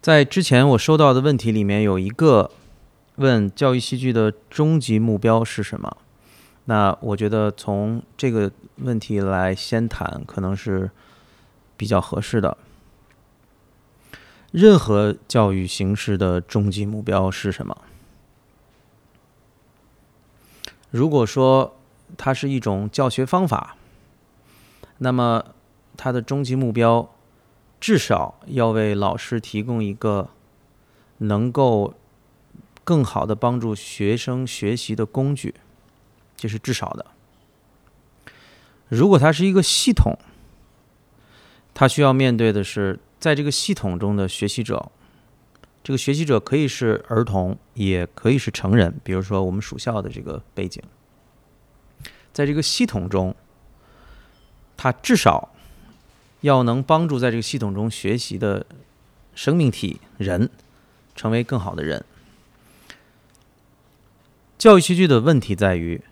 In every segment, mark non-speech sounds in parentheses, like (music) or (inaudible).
在之前我收到的问题里面有一个问教育戏剧的终极目标是什么？那我觉得从这个问题来先谈，可能是比较合适的。任何教育形式的终极目标是什么？如果说它是一种教学方法，那么它的终极目标至少要为老师提供一个能够更好的帮助学生学习的工具，这是至少的。如果它是一个系统，它需要面对的是。在这个系统中的学习者，这个学习者可以是儿童，也可以是成人。比如说，我们属校的这个背景，在这个系统中，他至少要能帮助在这个系统中学习的生命体人成为更好的人。教育戏剧的问题在于，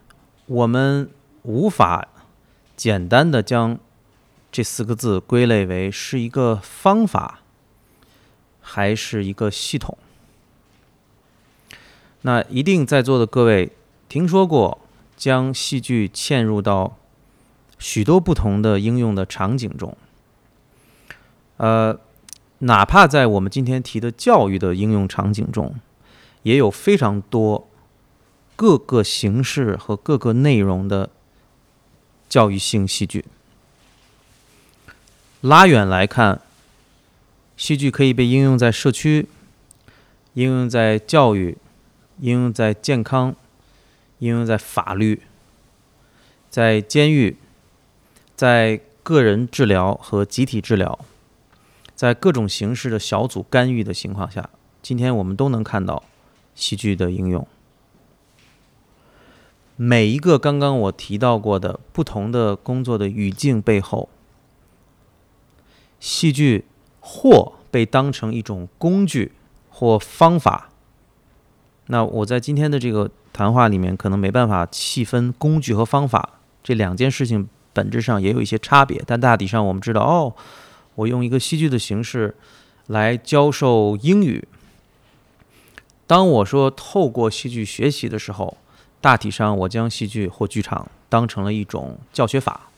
我们无法简单的将。这四个字归类为是一个方法，还是一个系统？那一定在座的各位听说过将戏剧嵌入到许多不同的应用的场景中。呃，哪怕在我们今天提的教育的应用场景中，也有非常多各个形式和各个内容的教育性戏剧。拉远来看，戏剧可以被应用在社区，应用在教育，应用在健康，应用在法律，在监狱，在个人治疗和集体治疗，在各种形式的小组干预的情况下，今天我们都能看到戏剧的应用。每一个刚刚我提到过的不同的工作的语境背后。戏剧或被当成一种工具或方法。那我在今天的这个谈话里面，可能没办法细分工具和方法这两件事情本质上也有一些差别。但大体上我们知道，哦，我用一个戏剧的形式来教授英语。当我说透过戏剧学习的时候，大体上我将戏剧或剧场当成了一种教学法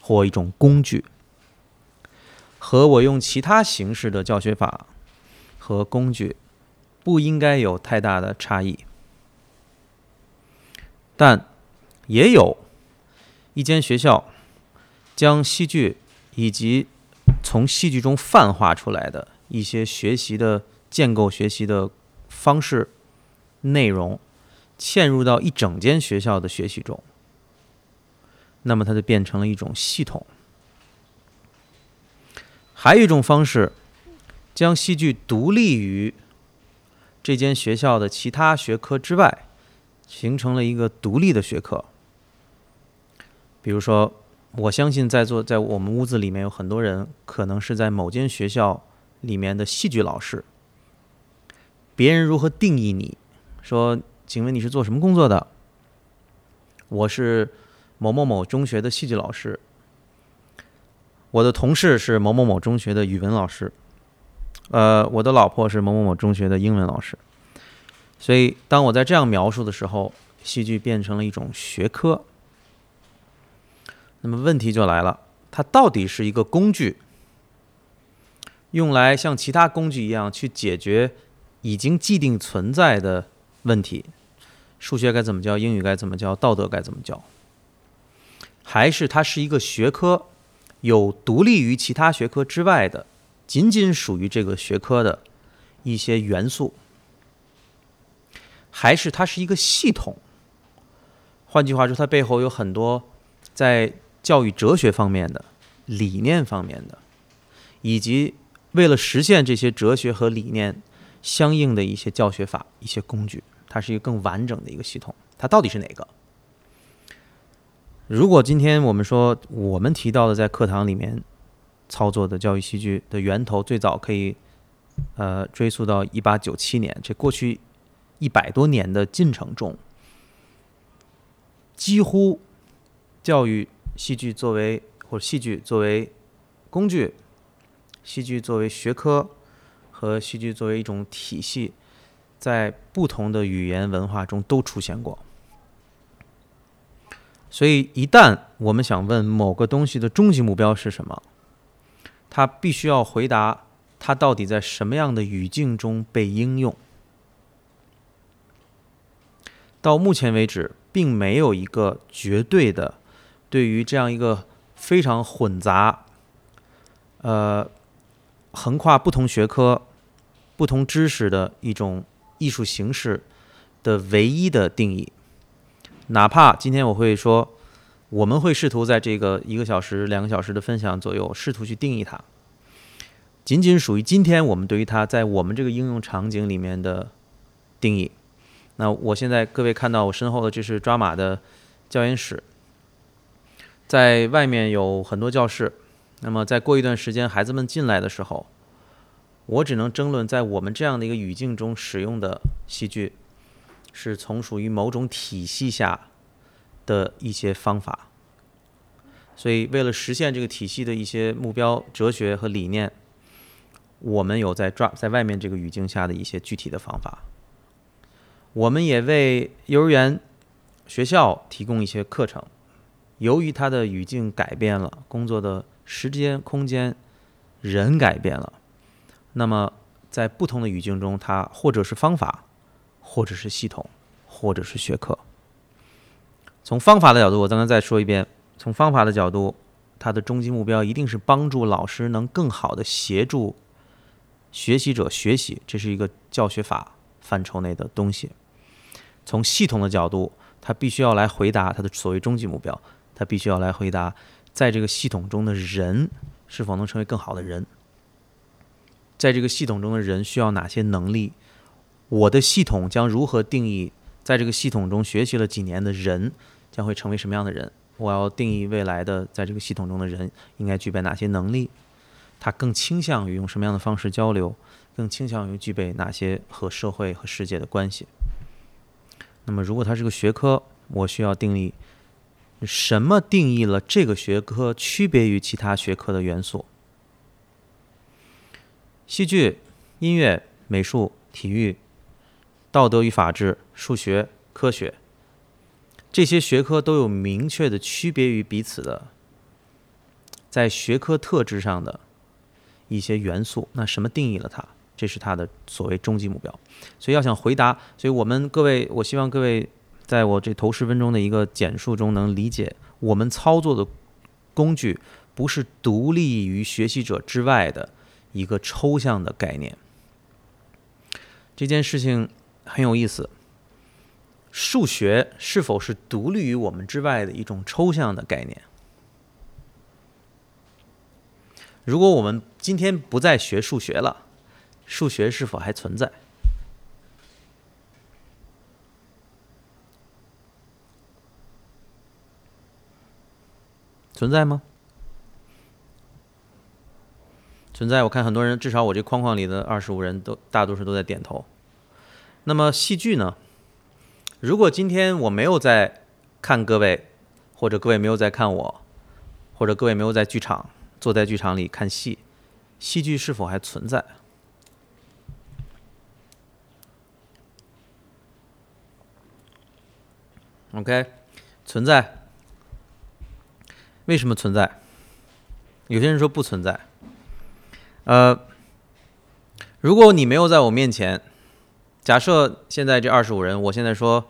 或一种工具。和我用其他形式的教学法和工具不应该有太大的差异，但也有一间学校将戏剧以及从戏剧中泛化出来的一些学习的建构学习的方式内容嵌入到一整间学校的学习中，那么它就变成了一种系统。还有一种方式，将戏剧独立于这间学校的其他学科之外，形成了一个独立的学科。比如说，我相信在座在我们屋子里面有很多人，可能是在某间学校里面的戏剧老师。别人如何定义你？说，请问你是做什么工作的？我是某某某中学的戏剧老师。我的同事是某某某中学的语文老师，呃，我的老婆是某某某中学的英文老师。所以，当我在这样描述的时候，戏剧变成了一种学科。那么问题就来了，它到底是一个工具，用来像其他工具一样去解决已经既定存在的问题？数学该怎么教？英语该怎么教？道德该怎么教？还是它是一个学科？有独立于其他学科之外的，仅仅属于这个学科的一些元素，还是它是一个系统？换句话说，它背后有很多在教育哲学方面的理念方面的，以及为了实现这些哲学和理念相应的一些教学法、一些工具，它是一个更完整的一个系统。它到底是哪个？如果今天我们说我们提到的在课堂里面操作的教育戏剧的源头最早可以呃追溯到一八九七年，这过去一百多年的进程中，几乎教育戏剧作为或者戏剧作为工具，戏剧作为学科和戏剧作为一种体系，在不同的语言文化中都出现过。所以，一旦我们想问某个东西的终极目标是什么，它必须要回答它到底在什么样的语境中被应用。到目前为止，并没有一个绝对的对于这样一个非常混杂、呃，横跨不同学科、不同知识的一种艺术形式的唯一的定义。哪怕今天我会说，我们会试图在这个一个小时、两个小时的分享左右，试图去定义它，仅仅属于今天我们对于它在我们这个应用场景里面的定义。那我现在各位看到我身后的这是抓马的教研室，在外面有很多教室。那么在过一段时间，孩子们进来的时候，我只能争论在我们这样的一个语境中使用的戏剧。是从属于某种体系下的一些方法，所以为了实现这个体系的一些目标、哲学和理念，我们有在抓在外面这个语境下的一些具体的方法。我们也为幼儿园、学校提供一些课程。由于它的语境改变了，工作的时间、空间、人改变了，那么在不同的语境中，它或者是方法。或者是系统，或者是学科。从方法的角度，我刚刚再说一遍。从方法的角度，它的终极目标一定是帮助老师能更好的协助学习者学习，这是一个教学法范畴内的东西。从系统的角度，它必须要来回答它的所谓终极目标，他必须要来回答，在这个系统中的人是否能成为更好的人，在这个系统中的人需要哪些能力。我的系统将如何定义在这个系统中学习了几年的人将会成为什么样的人？我要定义未来的在这个系统中的人应该具备哪些能力？他更倾向于用什么样的方式交流？更倾向于具备哪些和社会和世界的关系？那么，如果它是个学科，我需要定义什么定义了这个学科区别于其他学科的元素？戏剧、音乐、美术、体育。道德与法治、数学、科学，这些学科都有明确的区别于彼此的，在学科特质上的一些元素。那什么定义了它？这是它的所谓终极目标。所以要想回答，所以我们各位，我希望各位在我这头十分钟的一个简述中能理解，我们操作的工具不是独立于学习者之外的一个抽象的概念。这件事情。很有意思，数学是否是独立于我们之外的一种抽象的概念？如果我们今天不再学数学了，数学是否还存在？存在吗？存在。我看很多人，至少我这框框里的二十五人都大多数都在点头。那么戏剧呢？如果今天我没有在看各位，或者各位没有在看我，或者各位没有在剧场坐在剧场里看戏，戏剧是否还存在？OK，存在。为什么存在？有些人说不存在。呃，如果你没有在我面前。假设现在这二十五人，我现在说，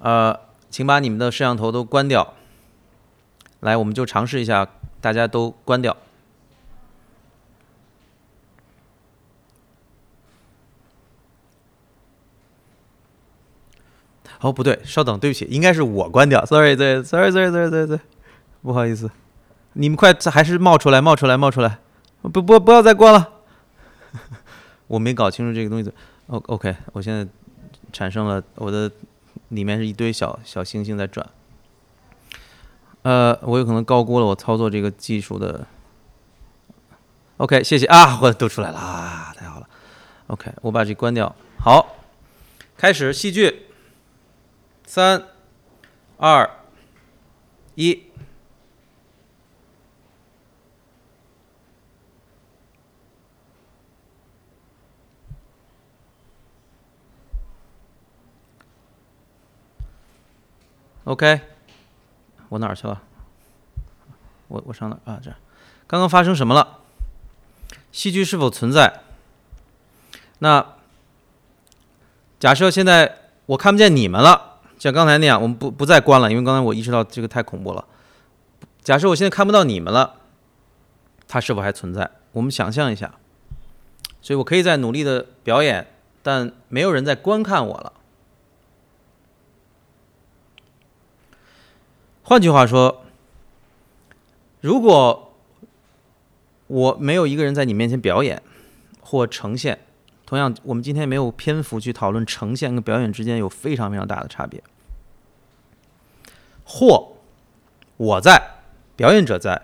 呃，请把你们的摄像头都关掉。来，我们就尝试一下，大家都关掉。哦，不对，稍等，对不起，应该是我关掉。Sorry，对，Sorry，Sorry，Sorry，Sorry，不好意思，你们快还是冒出来，冒出来，冒出来，不不不要再关了。(laughs) 我没搞清楚这个东西。O OK，我现在产生了我的里面是一堆小小星星在转，呃，我有可能高估了我操作这个技术的。OK，谢谢啊，我都出来了啊，太好了。OK，我把这关掉。好，开始戏剧，三、二、一。OK，我哪儿去了？我我上哪啊？这刚刚发生什么了？戏剧是否存在？那假设现在我看不见你们了，像刚才那样，我们不不再关了，因为刚才我意识到这个太恐怖了。假设我现在看不到你们了，它是否还存在？我们想象一下，所以我可以在努力的表演，但没有人在观看我了。换句话说，如果我没有一个人在你面前表演或呈现，同样，我们今天没有篇幅去讨论呈现跟表演之间有非常非常大的差别。或我在，表演者在，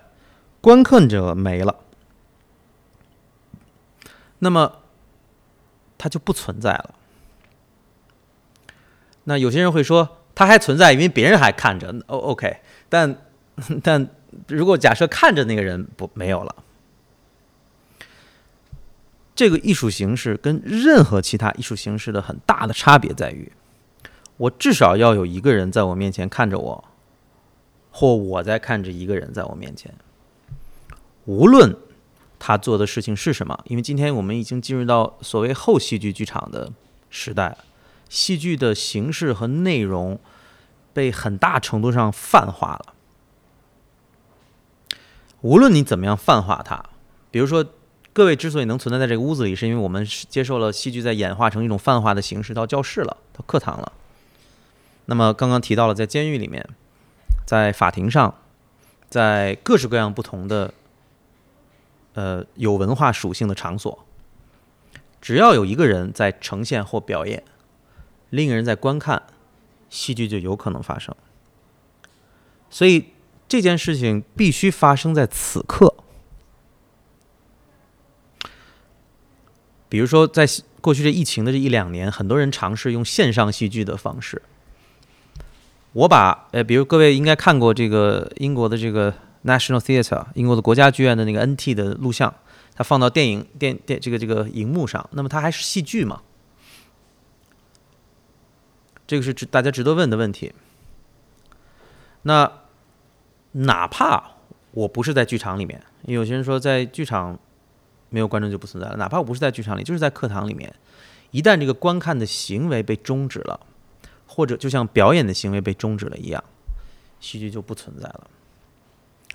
观看者没了，那么它就不存在了。那有些人会说。它还存在，因为别人还看着。哦，OK，但但如果假设看着那个人不没有了，这个艺术形式跟任何其他艺术形式的很大的差别在于，我至少要有一个人在我面前看着我，或我在看着一个人在我面前，无论他做的事情是什么。因为今天我们已经进入到所谓后戏剧剧场的时代了。戏剧的形式和内容被很大程度上泛化了。无论你怎么样泛化它，比如说，各位之所以能存在在这个屋子里，是因为我们接受了戏剧在演化成一种泛化的形式到教室了，到课堂了。那么刚刚提到了，在监狱里面，在法庭上，在各式各样不同的呃有文化属性的场所，只要有一个人在呈现或表演。另一个人在观看，戏剧就有可能发生。所以这件事情必须发生在此刻。比如说，在过去这疫情的这一两年，很多人尝试用线上戏剧的方式。我把呃，比如各位应该看过这个英国的这个 National Theatre，英国的国家剧院的那个 NT 的录像，它放到电影电电这个这个荧幕上，那么它还是戏剧嘛？这个是值大家值得问的问题。那哪怕我不是在剧场里面，有些人说在剧场没有观众就不存在了。哪怕我不是在剧场里，就是在课堂里面，一旦这个观看的行为被终止了，或者就像表演的行为被终止了一样，戏剧就不存在了。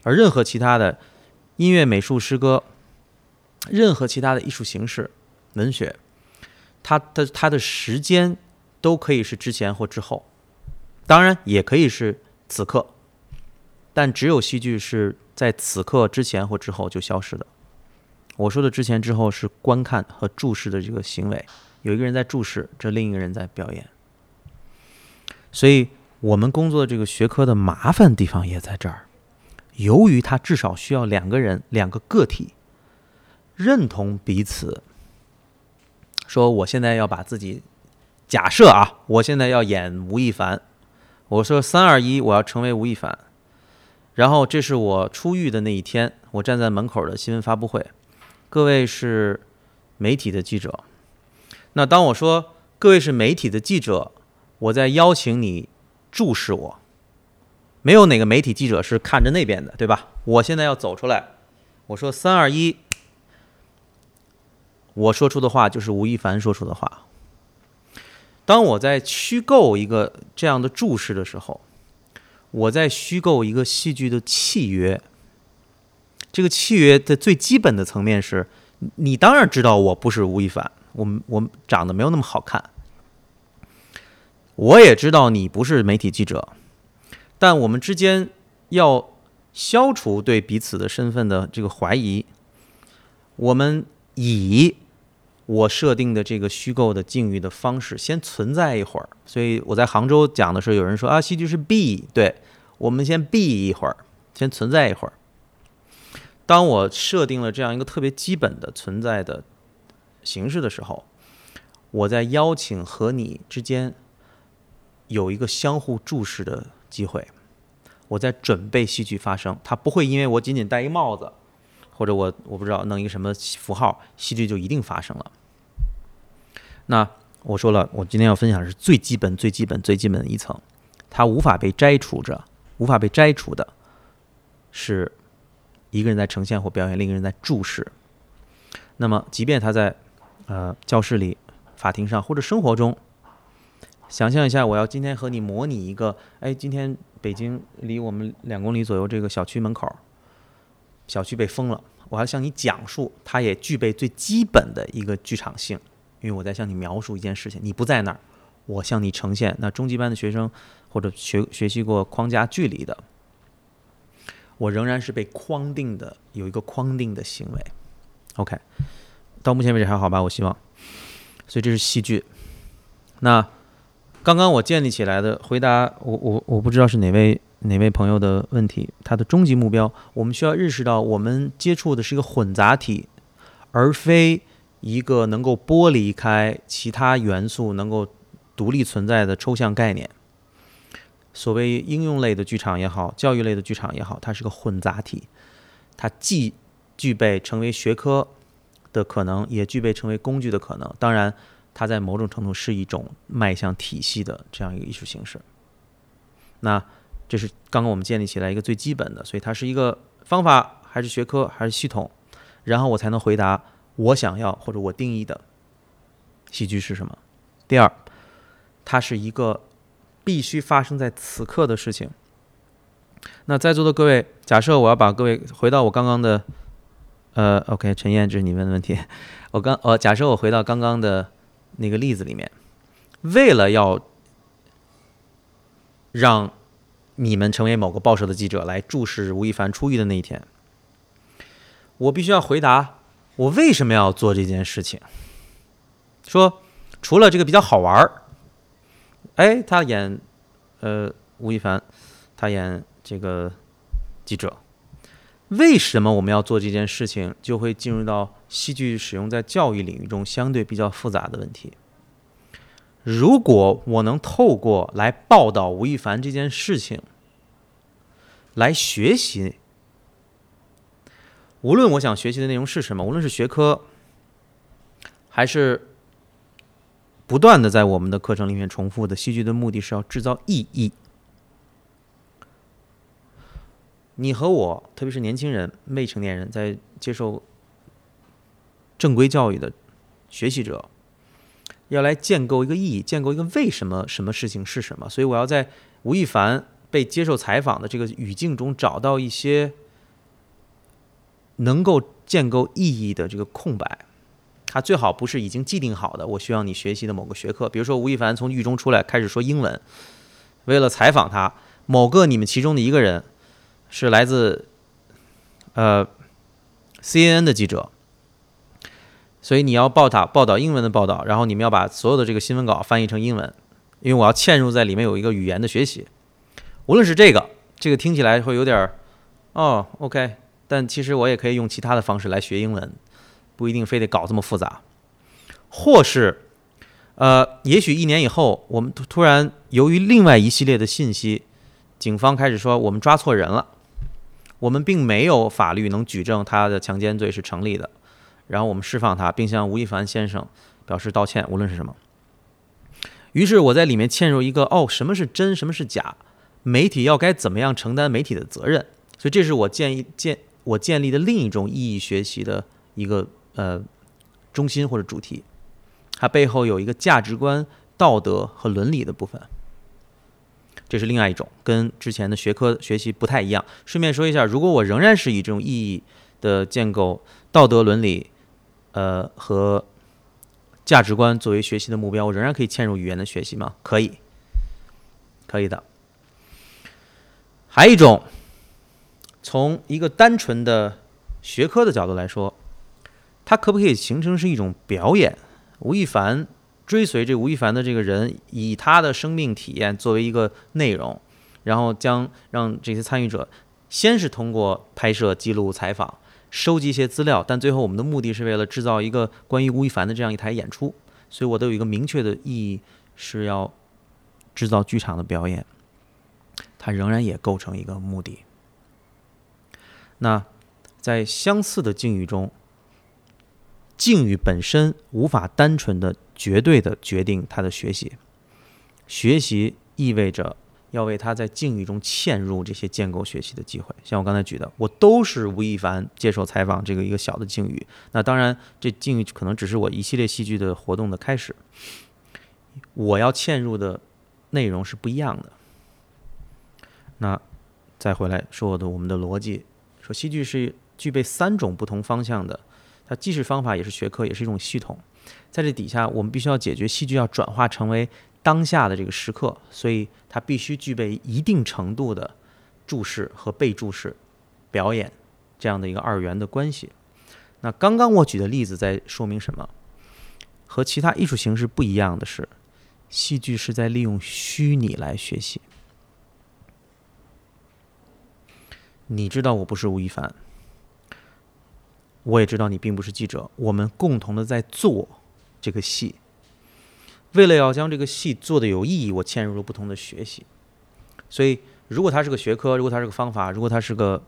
而任何其他的音乐、美术、诗歌，任何其他的艺术形式、文学，它的它的时间。都可以是之前或之后，当然也可以是此刻，但只有戏剧是在此刻之前或之后就消失的。我说的之前之后是观看和注视的这个行为，有一个人在注视，这另一个人在表演。所以，我们工作这个学科的麻烦地方也在这儿，由于它至少需要两个人、两个个体认同彼此，说我现在要把自己。假设啊，我现在要演吴亦凡，我说三二一，我要成为吴亦凡。然后这是我出狱的那一天，我站在门口的新闻发布会，各位是媒体的记者。那当我说各位是媒体的记者，我在邀请你注视我，没有哪个媒体记者是看着那边的，对吧？我现在要走出来，我说三二一，我说出的话就是吴亦凡说出的话。当我在虚构一个这样的注释的时候，我在虚构一个戏剧的契约。这个契约的最基本的层面是，你当然知道我不是吴亦凡，我们我们长得没有那么好看。我也知道你不是媒体记者，但我们之间要消除对彼此的身份的这个怀疑，我们以。我设定的这个虚构的境遇的方式先存在一会儿，所以我在杭州讲的时候，有人说啊，戏剧是 B，对我们先 B 一会儿，先存在一会儿。当我设定了这样一个特别基本的存在的形式的时候，我在邀请和你之间有一个相互注视的机会，我在准备戏剧发生，它不会因为我仅仅戴一帽子。或者我我不知道弄一个什么符号，戏剧就一定发生了。那我说了，我今天要分享的是最基本、最基本、最基本的一层，它无法被摘除着，无法被摘除的是一个人在呈现或表演，另一个人在注视。那么，即便他在呃教室里、法庭上或者生活中，想象一下，我要今天和你模拟一个，哎，今天北京离我们两公里左右这个小区门口，小区被封了，我要向你讲述，它也具备最基本的一个剧场性，因为我在向你描述一件事情，你不在那儿。我向你呈现，那中级班的学生或者学学习过框架距离的，我仍然是被框定的，有一个框定的行为。OK，到目前为止还好吧？我希望。所以这是戏剧。那刚刚我建立起来的回答，我我我不知道是哪位哪位朋友的问题。他的终极目标，我们需要认识到，我们接触的是一个混杂体，而非一个能够剥离开其他元素能够。独立存在的抽象概念，所谓应用类的剧场也好，教育类的剧场也好，它是个混杂体，它既具备成为学科的可能，也具备成为工具的可能。当然，它在某种程度是一种迈向体系的这样一个艺术形式。那这是刚刚我们建立起来一个最基本的，所以它是一个方法，还是学科，还是系统？然后我才能回答我想要或者我定义的戏剧是什么。第二。它是一个必须发生在此刻的事情。那在座的各位，假设我要把各位回到我刚刚的，呃，OK，陈燕，这是你问的问题。我刚，呃，假设我回到刚刚的那个例子里面，为了要让你们成为某个报社的记者来注视吴亦凡出狱的那一天，我必须要回答我为什么要做这件事情。说除了这个比较好玩儿。哎，他演，呃，吴亦凡，他演这个记者。为什么我们要做这件事情？就会进入到戏剧使用在教育领域中相对比较复杂的问题。如果我能透过来报道吴亦凡这件事情，来学习，无论我想学习的内容是什么，无论是学科，还是。不断的在我们的课程里面重复的戏剧的目的是要制造意义。你和我，特别是年轻人、未成年人，在接受正规教育的学习者，要来建构一个意义，建构一个为什么什么事情是什么。所以我要在吴亦凡被接受采访的这个语境中找到一些能够建构意义的这个空白。它最好不是已经既定好的，我需要你学习的某个学科。比如说，吴亦凡从狱中出来开始说英文，为了采访他，某个你们其中的一个人是来自呃 CNN 的记者，所以你要报道报道英文的报道，然后你们要把所有的这个新闻稿翻译成英文，因为我要嵌入在里面有一个语言的学习。无论是这个，这个听起来会有点儿哦 OK，但其实我也可以用其他的方式来学英文。不一定非得搞这么复杂，或是，呃，也许一年以后，我们突然由于另外一系列的信息，警方开始说我们抓错人了，我们并没有法律能举证他的强奸罪是成立的，然后我们释放他，并向吴亦凡先生表示道歉，无论是什么。于是我在里面嵌入一个哦，什么是真，什么是假，媒体要该怎么样承担媒体的责任，所以这是我建议建我建立的另一种意义学习的一个。呃，中心或者主题，它背后有一个价值观、道德和伦理的部分，这是另外一种，跟之前的学科学习不太一样。顺便说一下，如果我仍然是以这种意义的建构、道德伦理，呃和价值观作为学习的目标，我仍然可以嵌入语言的学习吗？可以，可以的。还有一种，从一个单纯的学科的角度来说。它可不可以形成是一种表演？吴亦凡追随这吴亦凡的这个人，以他的生命体验作为一个内容，然后将让这些参与者先是通过拍摄、记录、采访、收集一些资料，但最后我们的目的是为了制造一个关于吴亦凡的这样一台演出。所以我都有一个明确的意义，是要制造剧场的表演。它仍然也构成一个目的。那在相似的境遇中。境遇本身无法单纯的、绝对的决定他的学习。学习意味着要为他在境遇中嵌入这些建构学习的机会。像我刚才举的，我都是吴亦凡接受采访这个一个小的境遇。那当然，这境遇可能只是我一系列戏剧的活动的开始。我要嵌入的内容是不一样的。那再回来说我的我们的逻辑，说戏剧是具备三种不同方向的，它既是方法，也是学科，也是一种系统。在这底下，我们必须要解决戏剧要转化成为当下的这个时刻，所以它必须具备一定程度的注释和被注释、表演这样的一个二元的关系。那刚刚我举的例子在说明什么？和其他艺术形式不一样的是，戏剧是在利用虚拟来学习。你知道我不是吴亦凡。我也知道你并不是记者，我们共同的在做这个戏。为了要将这个戏做的有意义，我嵌入了不同的学习。所以，如果它是个学科，如果它是个方法，如果它是个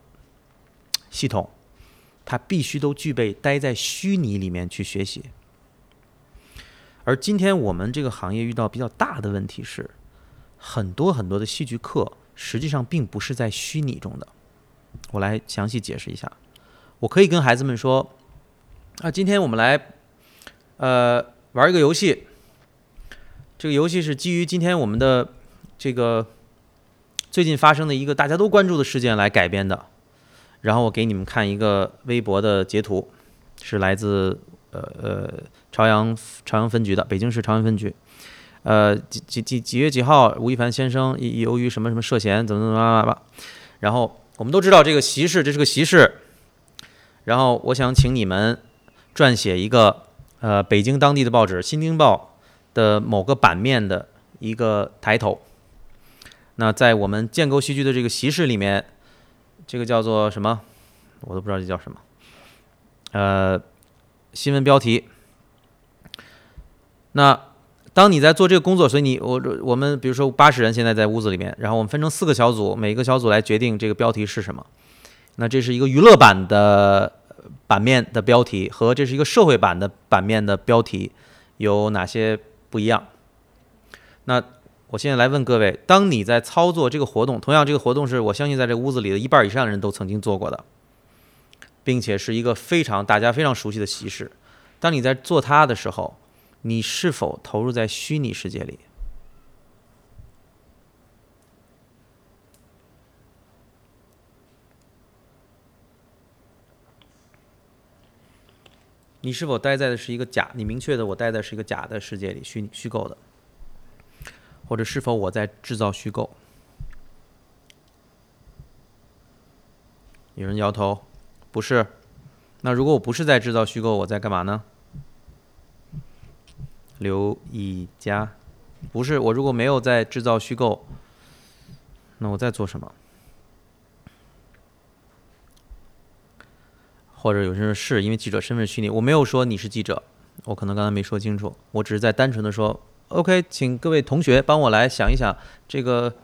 系统，它必须都具备待在虚拟里面去学习。而今天我们这个行业遇到比较大的问题是，很多很多的戏剧课实际上并不是在虚拟中的。我来详细解释一下。我可以跟孩子们说，啊，今天我们来，呃，玩一个游戏。这个游戏是基于今天我们的这个最近发生的一个大家都关注的事件来改编的。然后我给你们看一个微博的截图，是来自呃呃朝阳朝阳分局的北京市朝阳分局。呃，几几几几月几号，吴亦凡先生由于什么什么涉嫌怎么怎么吧。然后我们都知道这个习事，这是个习事。然后我想请你们撰写一个呃北京当地的报纸《新京报》的某个版面的一个抬头。那在我们建构戏剧的这个习事里面，这个叫做什么？我都不知道这叫什么。呃，新闻标题。那当你在做这个工作，所以你我我们比如说八十人现在在屋子里面，然后我们分成四个小组，每一个小组来决定这个标题是什么。那这是一个娱乐版的版面的标题，和这是一个社会版的版面的标题有哪些不一样？那我现在来问各位：当你在操作这个活动，同样这个活动是我相信在这屋子里的一半以上的人都曾经做过的，并且是一个非常大家非常熟悉的习事。当你在做它的时候，你是否投入在虚拟世界里？你是否待在的是一个假？你明确的，我待在是一个假的世界里，虚虚构的，或者是否我在制造虚构？有人摇头，不是。那如果我不是在制造虚构，我在干嘛呢？刘一佳，不是。我如果没有在制造虚构，那我在做什么？或者有些人是因为记者身份虚拟，我没有说你是记者，我可能刚才没说清楚，我只是在单纯的说，OK，请各位同学帮我来想一想，这个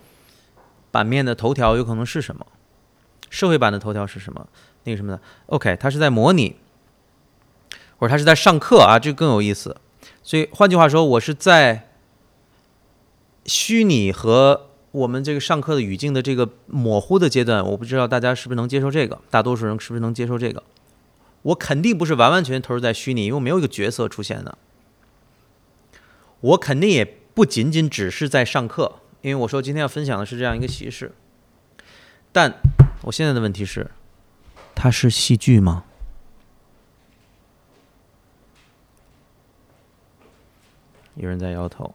版面的头条有可能是什么？社会版的头条是什么？那个什么的？OK，他是在模拟，或者他是在上课啊，这更有意思。所以换句话说，我是在虚拟和我们这个上课的语境的这个模糊的阶段，我不知道大家是不是能接受这个，大多数人是不是能接受这个？我肯定不是完完全全投入在虚拟，因为我没有一个角色出现的。我肯定也不仅仅只是在上课，因为我说今天要分享的是这样一个形式。但我现在的问题是，它是戏剧吗？有人在摇头。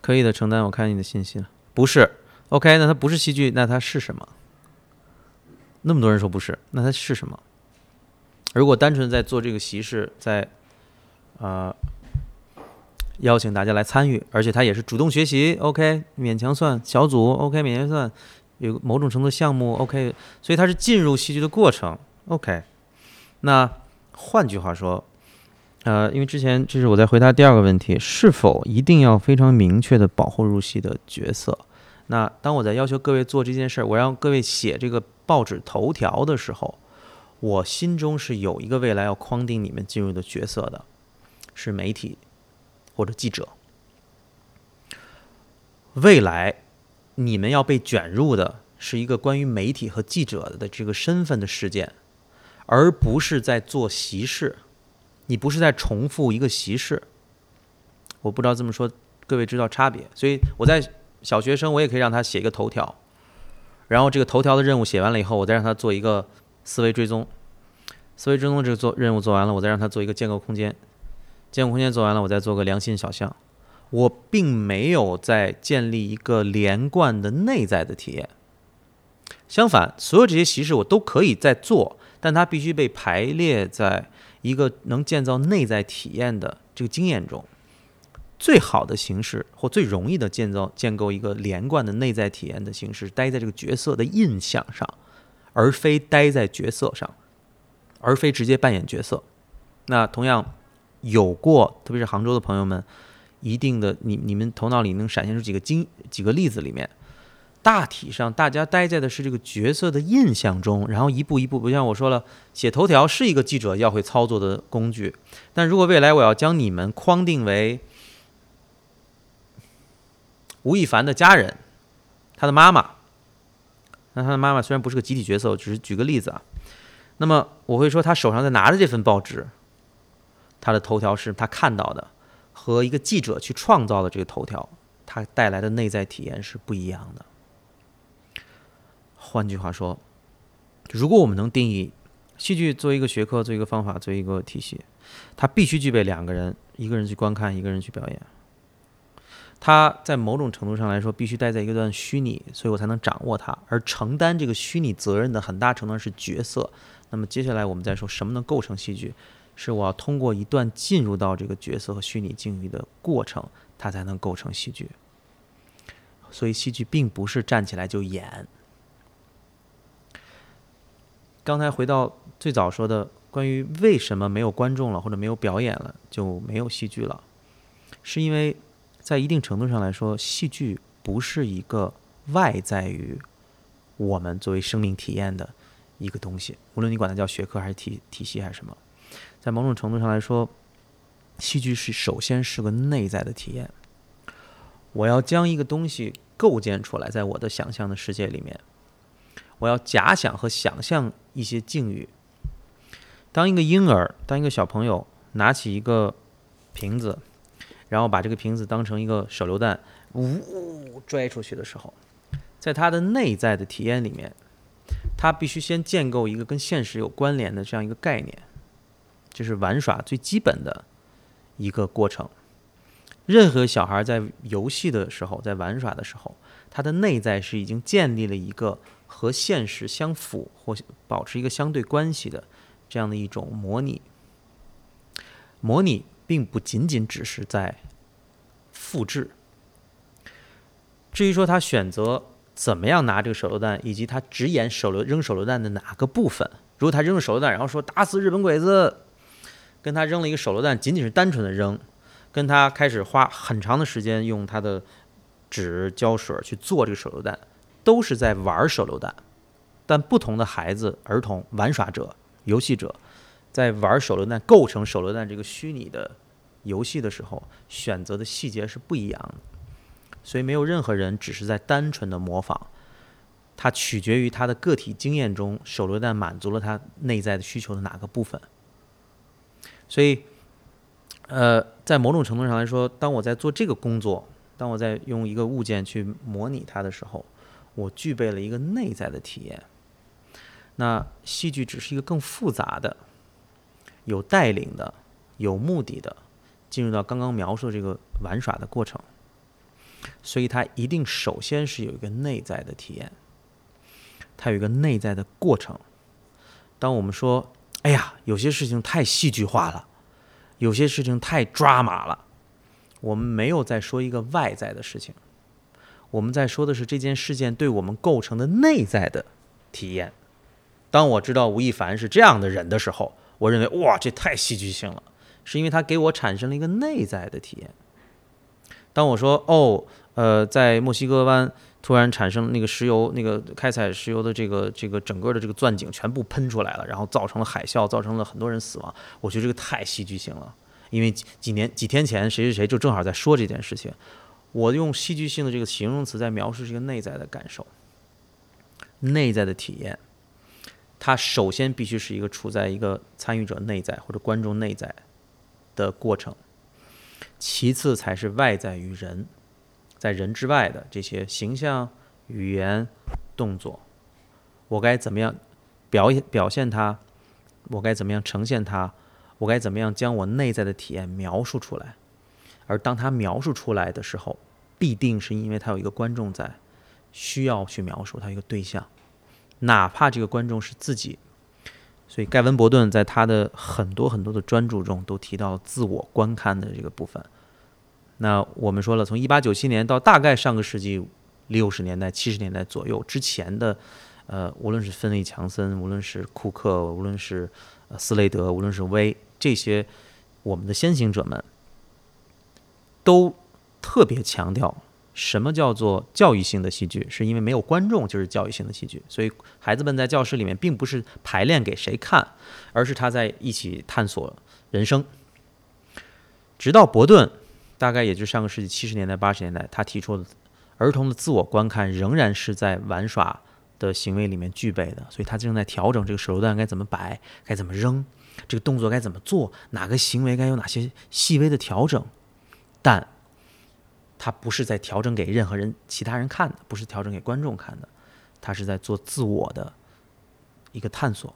可以的，承担。我看你的信息了，不是。OK，那它不是戏剧，那它是什么？那么多人说不是，那它是什么？如果单纯在做这个席事，在啊邀请大家来参与，而且他也是主动学习，OK，勉强算小组，OK，勉强算有某种程度项目，OK，所以它是进入戏剧的过程，OK。那换句话说，呃，因为之前这是我在回答第二个问题，是否一定要非常明确的保护入戏的角色？那当我在要求各位做这件事儿，我让各位写这个报纸头条的时候，我心中是有一个未来要框定你们进入的角色的，是媒体，或者记者。未来你们要被卷入的是一个关于媒体和记者的这个身份的事件，而不是在做习事。你不是在重复一个习事。我不知道这么说各位知道差别，所以我在小学生我也可以让他写一个头条，然后这个头条的任务写完了以后，我再让他做一个思维追踪。思维追踪这个做任务做完了，我再让他做一个建构空间。建构空间做完了，我再做个良心小象。我并没有在建立一个连贯的内在的体验。相反，所有这些习事我都可以在做，但它必须被排列在一个能建造内在体验的这个经验中。最好的形式或最容易的建造建构一个连贯的内在体验的形式，待在这个角色的印象上，而非待在角色上。而非直接扮演角色。那同样有过，特别是杭州的朋友们，一定的你你们头脑里能闪现出几个经几个例子里面，大体上大家待在的是这个角色的印象中，然后一步一步，不像我说了，写头条是一个记者要会操作的工具。但如果未来我要将你们框定为吴亦凡的家人，他的妈妈，那他的妈妈虽然不是个集体角色，我只是举个例子啊。那么我会说，他手上在拿着这份报纸，他的头条是他看到的，和一个记者去创造的这个头条，他带来的内在体验是不一样的。换句话说，如果我们能定义戏剧作为一个学科、作为一个方法、作为一个体系，它必须具备两个人，一个人去观看，一个人去表演。它在某种程度上来说，必须待在一个段虚拟，所以我才能掌握它。而承担这个虚拟责任的很大程度上是角色。那么接下来我们再说什么能构成戏剧，是我要通过一段进入到这个角色和虚拟境遇的过程，它才能构成戏剧。所以戏剧并不是站起来就演。刚才回到最早说的关于为什么没有观众了或者没有表演了就没有戏剧了，是因为在一定程度上来说，戏剧不是一个外在于我们作为生命体验的。一个东西，无论你管它叫学科还是体体系还是什么，在某种程度上来说，戏剧是首先是个内在的体验。我要将一个东西构建出来，在我的想象的世界里面，我要假想和想象一些境遇。当一个婴儿，当一个小朋友拿起一个瓶子，然后把这个瓶子当成一个手榴弹，呜拽出去的时候，在他的内在的体验里面。他必须先建构一个跟现实有关联的这样一个概念，这是玩耍最基本的一个过程。任何小孩在游戏的时候，在玩耍的时候，他的内在是已经建立了一个和现实相符或保持一个相对关系的这样的一种模拟。模拟并不仅仅只是在复制。至于说他选择。怎么样拿这个手榴弹，以及他只演手榴扔手榴弹的哪个部分？如果他扔了手榴弹，然后说打死日本鬼子，跟他扔了一个手榴弹，仅仅是单纯的扔，跟他开始花很长的时间用他的纸胶水去做这个手榴弹，都是在玩手榴弹。但不同的孩子、儿童、玩耍者、游戏者，在玩手榴弹、构成手榴弹这个虚拟的游戏的时候，选择的细节是不一样的。所以没有任何人只是在单纯的模仿，它取决于他的个体经验中，手榴弹满足了他内在的需求的哪个部分。所以，呃，在某种程度上来说，当我在做这个工作，当我在用一个物件去模拟它的时候，我具备了一个内在的体验。那戏剧只是一个更复杂的、有带领的、有目的的，进入到刚刚描述这个玩耍的过程。所以它一定首先是有一个内在的体验，它有一个内在的过程。当我们说“哎呀，有些事情太戏剧化了，有些事情太抓马了”，我们没有在说一个外在的事情，我们在说的是这件事件对我们构成的内在的体验。当我知道吴亦凡是这样的人的时候，我认为哇，这太戏剧性了，是因为他给我产生了一个内在的体验。当我说哦，呃，在墨西哥湾突然产生那个石油，那个开采石油的这个这个整个的这个钻井全部喷出来了，然后造成了海啸，造成了很多人死亡。我觉得这个太戏剧性了，因为几年几天前谁谁谁就正好在说这件事情。我用戏剧性的这个形容词在描述这个内在的感受、内在的体验。它首先必须是一个处在一个参与者内在或者观众内在的过程，其次才是外在于人，在人之外的这些形象、语言、动作，我该怎么样表演表现它？我该怎么样呈现它？我该怎么样将我内在的体验描述出来？而当它描述出来的时候，必定是因为他有一个观众在，需要去描述他一个对象，哪怕这个观众是自己。所以盖文·伯顿在他的很多很多的专著中都提到自我观看的这个部分。那我们说了，从一八九七年到大概上个世纪六十年代、七十年代左右之前的，呃，无论是芬利·强森，无论是库克，无论是斯雷德，无论是威这些我们的先行者们。都特别强调什么叫做教育性的戏剧，是因为没有观众就是教育性的戏剧，所以孩子们在教室里面并不是排练给谁看，而是他在一起探索人生。直到伯顿，大概也就上个世纪七十年代八十年代，他提出的儿童的自我观看仍然是在玩耍的行为里面具备的，所以他正在调整这个手榴弹该怎么摆，该怎么扔，这个动作该怎么做，哪个行为该有哪些细微的调整。但，他不是在调整给任何人、其他人看的，不是调整给观众看的，他是在做自我的一个探索。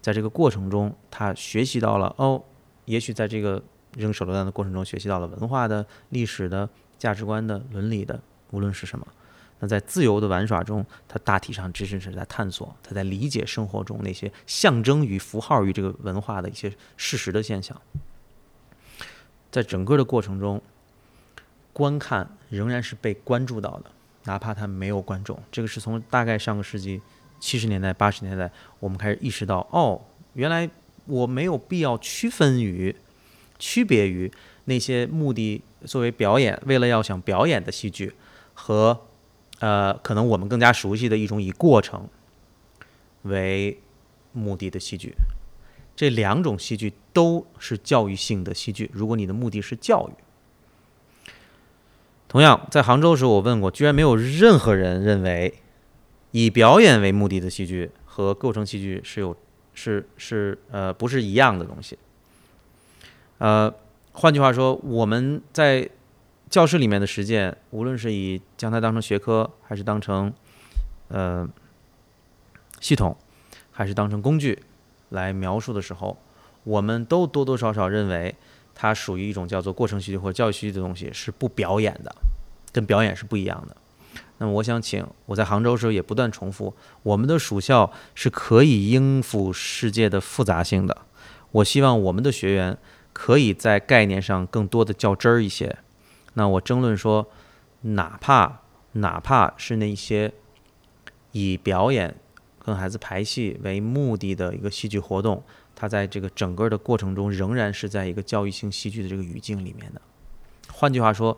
在这个过程中，他学习到了哦，也许在这个扔手榴弹的过程中，学习到了文化的、历史的、价值观的、伦理的，无论是什么。那在自由的玩耍中，他大体上只是是在探索，他在理解生活中那些象征与符号与这个文化的一些事实的现象。在整个的过程中，观看仍然是被关注到的，哪怕他没有观众。这个是从大概上个世纪七十年代、八十年代，我们开始意识到，哦，原来我没有必要区分于、区别于那些目的作为表演、为了要想表演的戏剧，和呃，可能我们更加熟悉的一种以过程为目的的戏剧。这两种戏剧都是教育性的戏剧。如果你的目的是教育，同样在杭州的时候，我问过，居然没有任何人认为以表演为目的的戏剧和构成戏剧是有是是呃不是一样的东西。呃，换句话说，我们在教室里面的实践，无论是以将它当成学科，还是当成呃系统，还是当成工具。来描述的时候，我们都多多少少认为它属于一种叫做过程戏剧或者教育戏剧的东西，是不表演的，跟表演是不一样的。那么，我想请我在杭州的时候也不断重复，我们的属校是可以应付世界的复杂性的。我希望我们的学员可以在概念上更多的较真儿一些。那我争论说，哪怕哪怕是那些以表演。跟孩子排戏为目的的一个戏剧活动，它在这个整个的过程中仍然是在一个教育性戏剧的这个语境里面的。换句话说，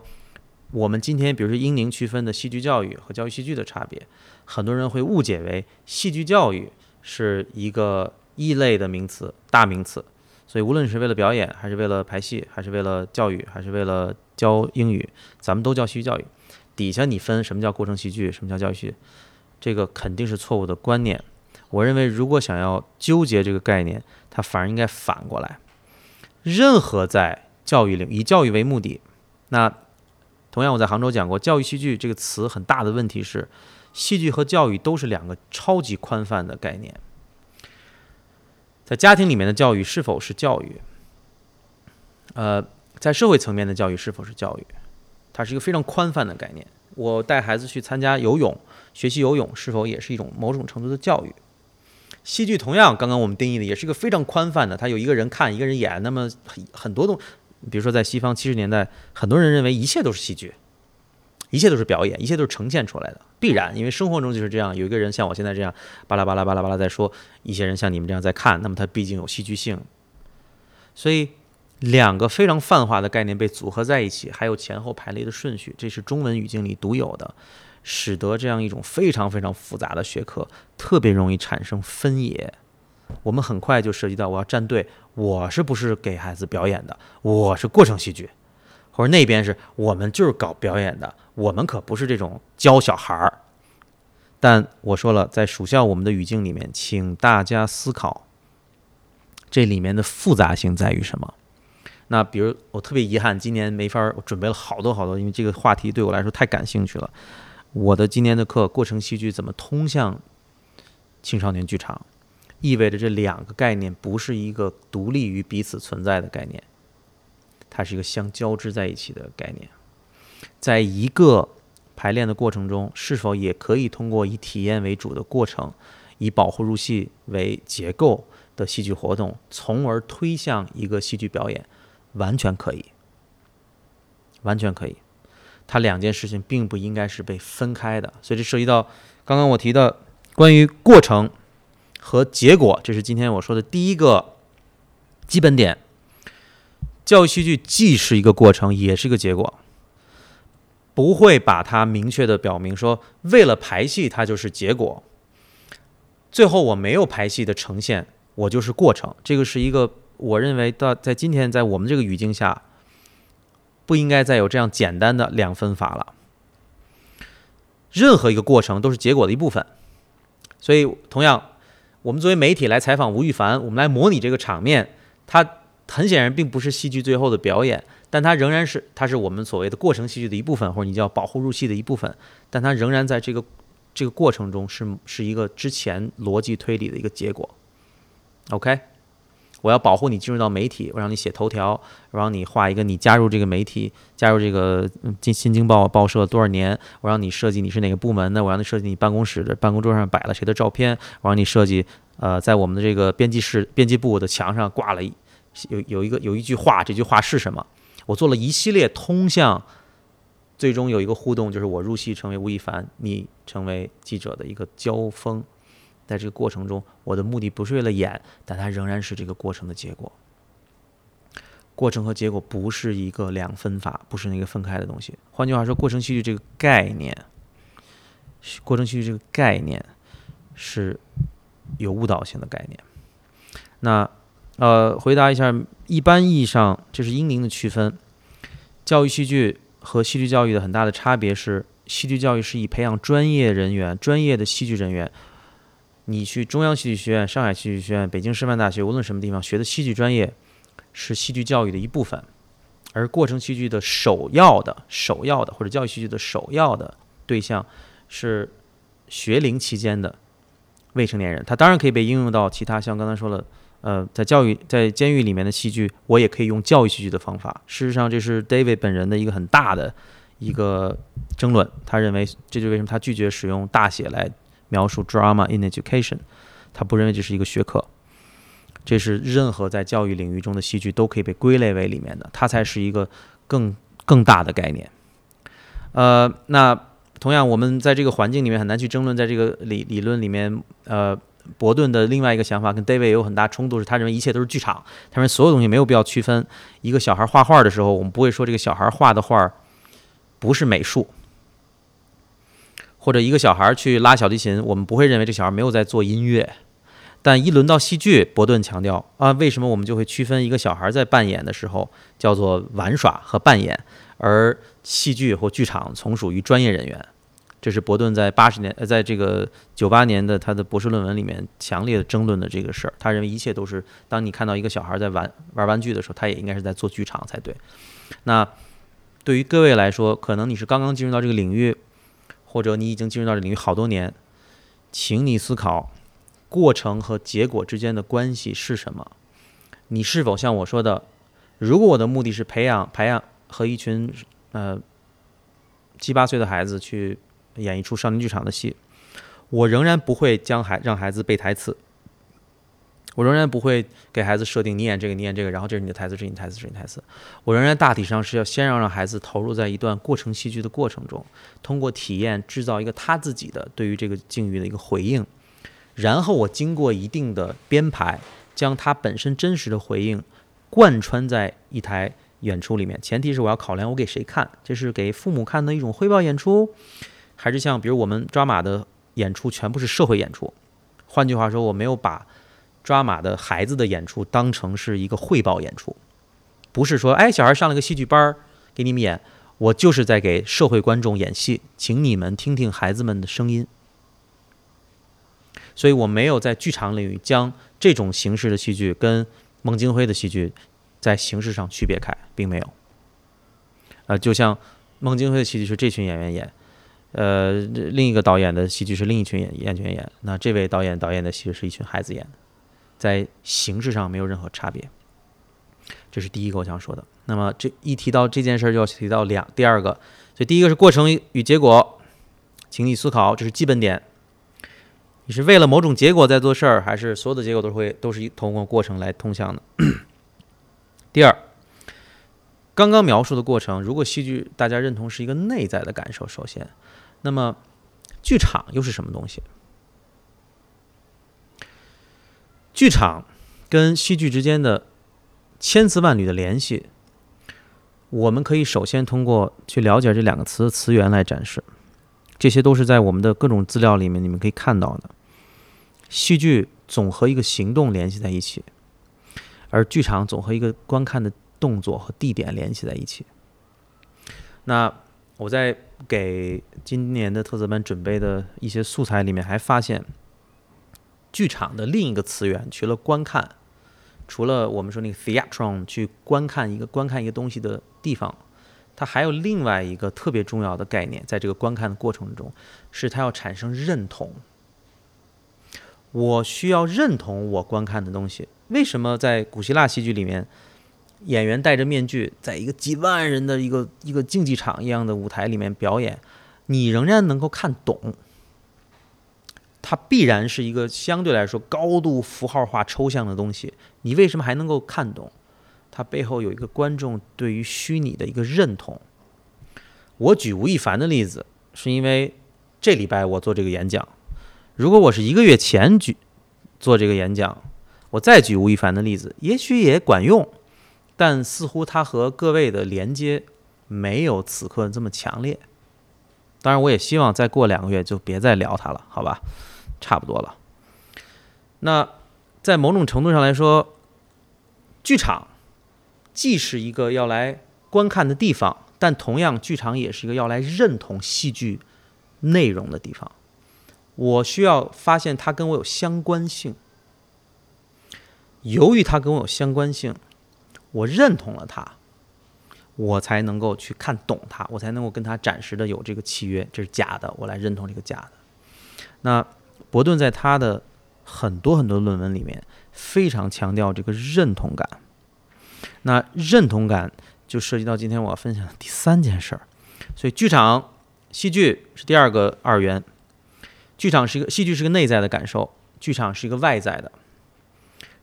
我们今天比如说英宁区分的戏剧教育和教育戏剧的差别，很多人会误解为戏剧教育是一个异类的名词、大名词。所以无论是为了表演，还是为了排戏，还是为了教育，还是为了教英语，咱们都叫戏剧教育。底下你分什么叫过程戏剧，什么叫教育戏剧？这个肯定是错误的观念。我认为，如果想要纠结这个概念，它反而应该反过来。任何在教育领以教育为目的，那同样我在杭州讲过，教育戏剧这个词很大的问题是，戏剧和教育都是两个超级宽泛的概念。在家庭里面的教育是否是教育？呃，在社会层面的教育是否是教育？它是一个非常宽泛的概念。我带孩子去参加游泳。学习游泳是否也是一种某种程度的教育？戏剧同样，刚刚我们定义的也是一个非常宽泛的，它有一个人看，一个人演。那么很很多东，比如说在西方七十年代，很多人认为一切都是戏剧，一切都是表演，一切都是呈现出来的，必然，因为生活中就是这样。有一个人像我现在这样巴拉巴拉巴拉巴拉在说，一些人像你们这样在看，那么它毕竟有戏剧性。所以两个非常泛化的概念被组合在一起，还有前后排列的顺序，这是中文语境里独有的。使得这样一种非常非常复杂的学科特别容易产生分野。我们很快就涉及到我要站队，我是不是给孩子表演的？我是过程戏剧，或者那边是我们就是搞表演的，我们可不是这种教小孩儿。但我说了，在属校我们的语境里面，请大家思考，这里面的复杂性在于什么？那比如我特别遗憾，今年没法，我准备了好多好多，因为这个话题对我来说太感兴趣了。我的今年的课，过程戏剧怎么通向青少年剧场？意味着这两个概念不是一个独立于彼此存在的概念，它是一个相交织在一起的概念。在一个排练的过程中，是否也可以通过以体验为主的过程，以保护入戏为结构的戏剧活动，从而推向一个戏剧表演？完全可以，完全可以。它两件事情并不应该是被分开的，所以这涉及到刚刚我提的关于过程和结果，这是今天我说的第一个基本点。教育戏剧既是一个过程，也是一个结果，不会把它明确的表明说，为了排戏它就是结果，最后我没有排戏的呈现，我就是过程。这个是一个我认为到在今天在我们这个语境下。不应该再有这样简单的两分法了。任何一个过程都是结果的一部分，所以同样，我们作为媒体来采访吴亦凡，我们来模拟这个场面，它很显然并不是戏剧最后的表演，但它仍然是它是我们所谓的过程戏剧的一部分，或者你叫保护入戏的一部分，但它仍然在这个这个过程中是是一个之前逻辑推理的一个结果。OK。我要保护你进入到媒体，我让你写头条，我让你画一个你加入这个媒体，加入这个《新新京报》报社多少年，我让你设计你是哪个部门的，我让你设计你办公室的办公桌上摆了谁的照片，我让你设计，呃，在我们的这个编辑室、编辑部的墙上挂了一有有一个有一句话，这句话是什么？我做了一系列通向，最终有一个互动，就是我入戏成为吴亦凡，你成为记者的一个交锋。在这个过程中，我的目的不是为了演，但它仍然是这个过程的结果。过程和结果不是一个两分法，不是那个分开的东西。换句话说，过程戏剧这个概念，过程戏剧这个概念是有误导性的概念。那呃，回答一下，一般意义上这是英灵的区分。教育戏剧和戏剧教育的很大的差别是，戏剧教育是以培养专业人员、专业的戏剧人员。你去中央戏剧学院、上海戏剧学院、北京师范大学，无论什么地方学的戏剧专业，是戏剧教育的一部分。而过程戏剧的首要的、首要的，或者教育戏剧的首要的对象，是学龄期间的未成年人。他当然可以被应用到其他，像刚才说了，呃，在教育、在监狱里面的戏剧，我也可以用教育戏剧的方法。事实上，这是 David 本人的一个很大的一个争论。他认为，这就是为什么他拒绝使用大写来。描述 drama in education，他不认为这是一个学科，这是任何在教育领域中的戏剧都可以被归类为里面的，它才是一个更更大的概念。呃，那同样，我们在这个环境里面很难去争论，在这个理理论里面，呃，伯顿的另外一个想法跟 David 也有很大冲突，是他认为一切都是剧场，他认为所有东西没有必要区分。一个小孩画画的时候，我们不会说这个小孩画的画不是美术。或者一个小孩儿去拉小提琴，我们不会认为这小孩没有在做音乐，但一轮到戏剧，伯顿强调啊，为什么我们就会区分一个小孩在扮演的时候叫做玩耍和扮演，而戏剧或剧场从属于专业人员？这是伯顿在八十年呃，在这个九八年的他的博士论文里面强烈的争论的这个事儿。他认为一切都是当你看到一个小孩在玩玩玩具的时候，他也应该是在做剧场才对。那对于各位来说，可能你是刚刚进入到这个领域。或者你已经进入到这领域好多年，请你思考过程和结果之间的关系是什么？你是否像我说的，如果我的目的是培养、培养和一群呃七八岁的孩子去演一出少年剧场的戏，我仍然不会将孩让孩子背台词。我仍然不会给孩子设定你演这个，你演这个，然后这是你的台词，这是你台词，这是你台词。我仍然大体上是要先让让孩子投入在一段过程戏剧的过程中，通过体验制造一个他自己的对于这个境遇的一个回应，然后我经过一定的编排，将他本身真实的回应贯穿在一台演出里面。前提是我要考量我给谁看，这是给父母看的一种汇报演出，还是像比如我们抓马的演出全部是社会演出？换句话说，我没有把抓马的孩子的演出当成是一个汇报演出，不是说哎小孩上了个戏剧班儿给你们演，我就是在给社会观众演戏，请你们听听孩子们的声音。所以我没有在剧场领域将这种形式的戏剧跟孟京辉的戏剧在形式上区别开，并没有。呃，就像孟京辉的戏剧是这群演员演，呃，另一个导演的戏剧是另一群演演员演，那这位导演导演的戏是一群孩子演。在形式上没有任何差别，这是第一个我想说的。那么这一提到这件事儿，就要提到两第二个。所以第一个是过程与结果，请你思考，这是基本点。你是为了某种结果在做事儿，还是所有的结果都会都是通过过程来通向的？第二，刚刚描述的过程，如果戏剧大家认同是一个内在的感受，首先，那么剧场又是什么东西？剧场跟戏剧之间的千丝万缕的联系，我们可以首先通过去了解这两个词的词源来展示。这些都是在我们的各种资料里面你们可以看到的。戏剧总和一个行动联系在一起，而剧场总和一个观看的动作和地点联系在一起。那我在给今年的特色班准备的一些素材里面还发现。剧场的另一个词源，除了观看，除了我们说那个 theatron 去观看一个观看一个东西的地方，它还有另外一个特别重要的概念，在这个观看的过程中，是它要产生认同。我需要认同我观看的东西。为什么在古希腊戏剧里面，演员戴着面具，在一个几万人的一个一个竞技场一样的舞台里面表演，你仍然能够看懂？它必然是一个相对来说高度符号化、抽象的东西。你为什么还能够看懂？它背后有一个观众对于虚拟的一个认同。我举吴亦凡的例子，是因为这礼拜我做这个演讲。如果我是一个月前举做这个演讲，我再举吴亦凡的例子，也许也管用，但似乎它和各位的连接没有此刻这么强烈。当然，我也希望再过两个月就别再聊他了，好吧？差不多了。那在某种程度上来说，剧场既是一个要来观看的地方，但同样，剧场也是一个要来认同戏剧内容的地方。我需要发现它跟我有相关性，由于它跟我有相关性，我认同了它，我才能够去看懂它，我才能够跟它暂时的有这个契约。这是假的，我来认同这个假的。那。伯顿在他的很多很多论文里面非常强调这个认同感。那认同感就涉及到今天我要分享的第三件事儿。所以，剧场戏剧是第二个二元。剧场是一个戏剧是个内在的感受，剧场是一个外在的，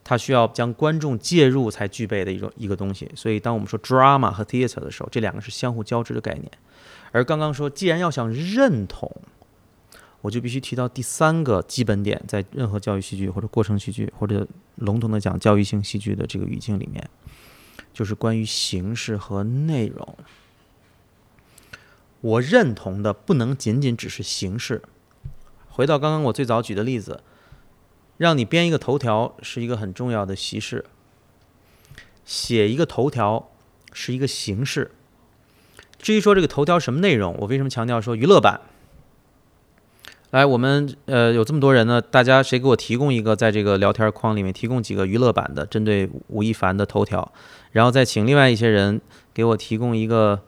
它需要将观众介入才具备的一种一个东西。所以，当我们说 drama 和 theater 的时候，这两个是相互交织的概念。而刚刚说，既然要想认同。我就必须提到第三个基本点，在任何教育戏剧或者过程戏剧，或者笼统的讲教育性戏剧的这个语境里面，就是关于形式和内容。我认同的不能仅仅只是形式。回到刚刚我最早举的例子，让你编一个头条是一个很重要的形式，写一个头条是一个形式。至于说这个头条什么内容，我为什么强调说娱乐版？来，我们呃有这么多人呢，大家谁给我提供一个，在这个聊天框里面提供几个娱乐版的，针对吴亦凡的头条，然后再请另外一些人给我提供一个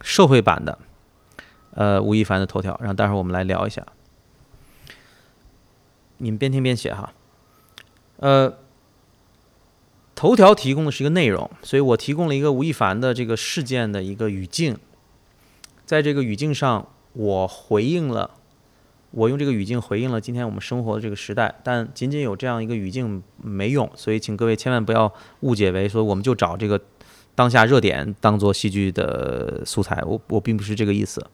社会版的，呃吴亦凡的头条，然后待会儿我们来聊一下。你们边听边写哈。呃，头条提供的是一个内容，所以我提供了一个吴亦凡的这个事件的一个语境，在这个语境上，我回应了。我用这个语境回应了今天我们生活的这个时代，但仅仅有这样一个语境没用，所以请各位千万不要误解为说我们就找这个当下热点当做戏剧的素材，我我并不是这个意思。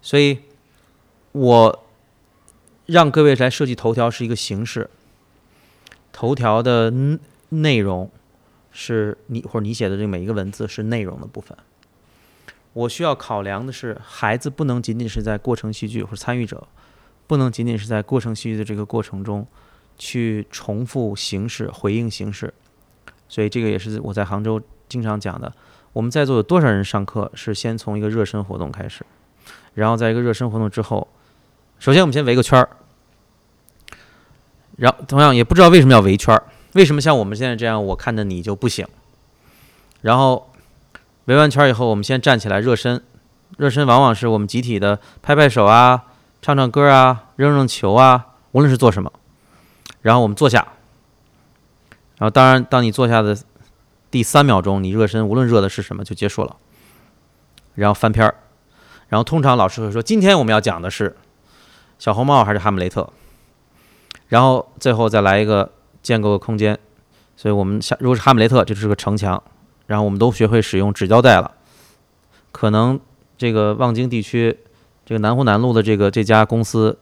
所以，我让各位来设计头条是一个形式，头条的内容是你或者你写的这每一个文字是内容的部分。我需要考量的是，孩子不能仅仅是在过程戏剧或者参与者，不能仅仅是在过程戏剧的这个过程中去重复形式、回应形式。所以这个也是我在杭州经常讲的。我们在座有多少人上课是先从一个热身活动开始，然后在一个热身活动之后，首先我们先围个圈儿，然同样也不知道为什么要围圈儿，为什么像我们现在这样，我看着你就不行。然后围完圈以后，我们先站起来热身，热身往往是我们集体的拍拍手啊、唱唱歌啊、扔扔球啊，无论是做什么，然后我们坐下，然后当然当你坐下的。第三秒钟，你热身，无论热的是什么，就结束了。然后翻篇儿，然后通常老师会说：“今天我们要讲的是小红帽还是哈姆雷特？”然后最后再来一个建构个空间。所以我们下如果是哈姆雷特，这就是个城墙。然后我们都学会使用纸胶带了。可能这个望京地区，这个南湖南路的这个这家公司，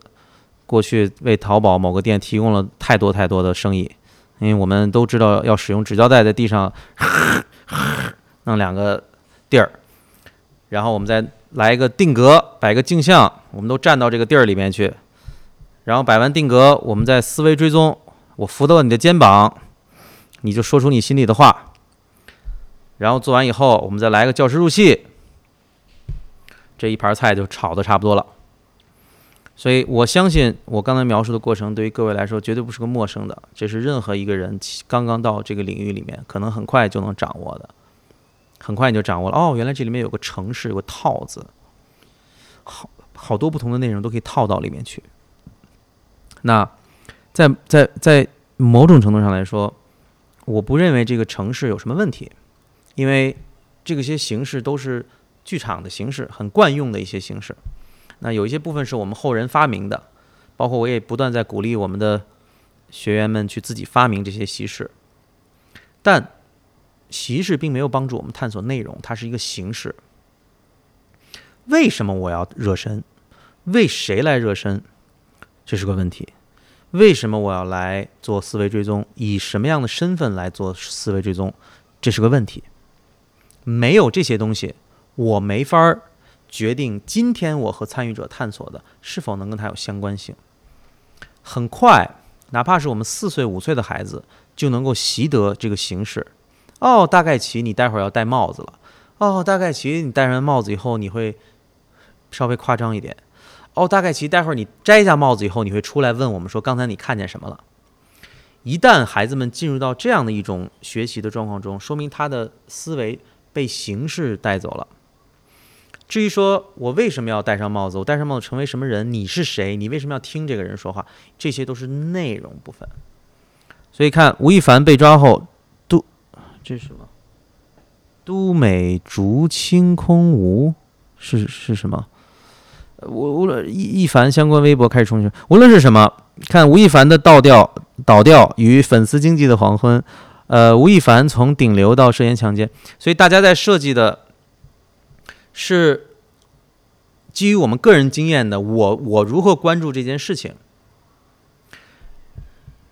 过去为淘宝某个店提供了太多太多的生意。因为我们都知道要使用纸胶带在地上 (laughs) 弄两个地儿，然后我们再来一个定格，摆个镜像，我们都站到这个地儿里面去，然后摆完定格，我们再思维追踪，我扶到你的肩膀，你就说出你心里的话，然后做完以后，我们再来个教师入戏，这一盘菜就炒的差不多了。所以我相信，我刚才描述的过程对于各位来说绝对不是个陌生的，这是任何一个人刚刚到这个领域里面，可能很快就能掌握的，很快你就掌握了。哦，原来这里面有个城市，有个套子，好好多不同的内容都可以套到里面去。那在在在某种程度上来说，我不认为这个城市有什么问题，因为这个些形式都是剧场的形式，很惯用的一些形式。那有一些部分是我们后人发明的，包括我也不断在鼓励我们的学员们去自己发明这些习式，但习式并没有帮助我们探索内容，它是一个形式。为什么我要热身？为谁来热身？这是个问题。为什么我要来做思维追踪？以什么样的身份来做思维追踪？这是个问题。没有这些东西，我没法儿。决定今天我和参与者探索的是否能跟他有相关性。很快，哪怕是我们四岁五岁的孩子就能够习得这个形式。哦，大概其你待会儿要戴帽子了。哦，大概其你戴上帽子以后你会稍微夸张一点。哦，大概其待会儿你摘下帽子以后你会出来问我们说刚才你看见什么了。一旦孩子们进入到这样的一种学习的状况中，说明他的思维被形式带走了。至于说我为什么要戴上帽子，我戴上帽子成为什么人？你是谁？你为什么要听这个人说话？这些都是内容部分。所以看吴亦凡被抓后，都这是什么？都美竹清空无是是什么？无无论亦亦凡相关微博开始冲击，无论是什么，看吴亦凡的倒吊倒吊与粉丝经济的黄昏。呃，吴亦凡从顶流到涉嫌强奸，所以大家在设计的。是基于我们个人经验的，我我如何关注这件事情？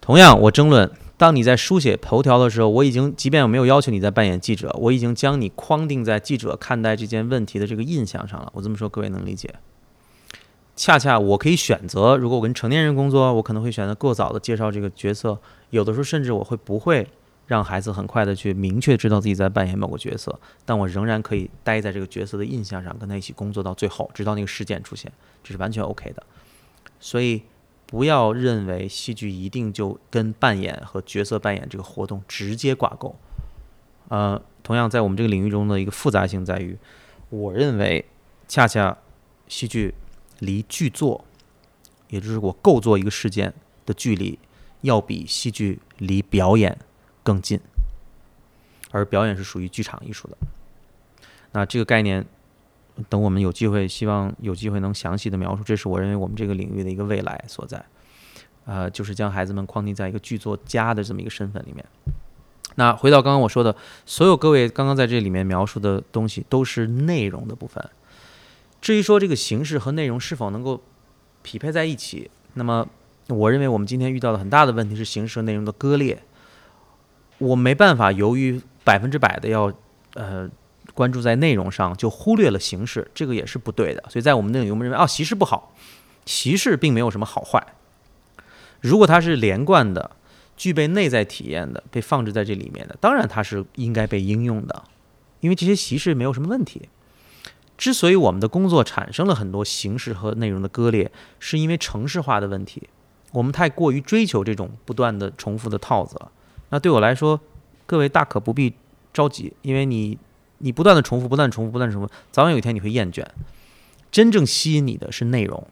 同样，我争论，当你在书写头条的时候，我已经，即便我没有要求你在扮演记者，我已经将你框定在记者看待这件问题的这个印象上了。我这么说，各位能理解？恰恰我可以选择，如果我跟成年人工作，我可能会选择过早的介绍这个角色，有的时候甚至我会不会。让孩子很快的去明确知道自己在扮演某个角色，但我仍然可以待在这个角色的印象上，跟他一起工作到最后，直到那个事件出现，这是完全 OK 的。所以不要认为戏剧一定就跟扮演和角色扮演这个活动直接挂钩。呃，同样在我们这个领域中的一个复杂性在于，我认为恰恰戏剧离剧作，也就是我构作一个事件的距离，要比戏剧离表演。更近，而表演是属于剧场艺术的。那这个概念，等我们有机会，希望有机会能详细的描述。这是我认为我们这个领域的一个未来所在。呃，就是将孩子们框定在一个剧作家的这么一个身份里面。那回到刚刚我说的，所有各位刚刚在这里面描述的东西，都是内容的部分。至于说这个形式和内容是否能够匹配在一起，那么我认为我们今天遇到的很大的问题是形式和内容的割裂。我没办法，由于百分之百的要呃关注在内容上，就忽略了形式，这个也是不对的。所以在我们那里，我们认为啊，形式不好，形式并没有什么好坏。如果它是连贯的，具备内在体验的，被放置在这里面的，当然它是应该被应用的，因为这些形式没有什么问题。之所以我们的工作产生了很多形式和内容的割裂，是因为城市化的问题，我们太过于追求这种不断的重复的套子了。那对我来说，各位大可不必着急，因为你你不断的重复，不断重复，不断重复，早晚有一天你会厌倦。真正吸引你的是内容。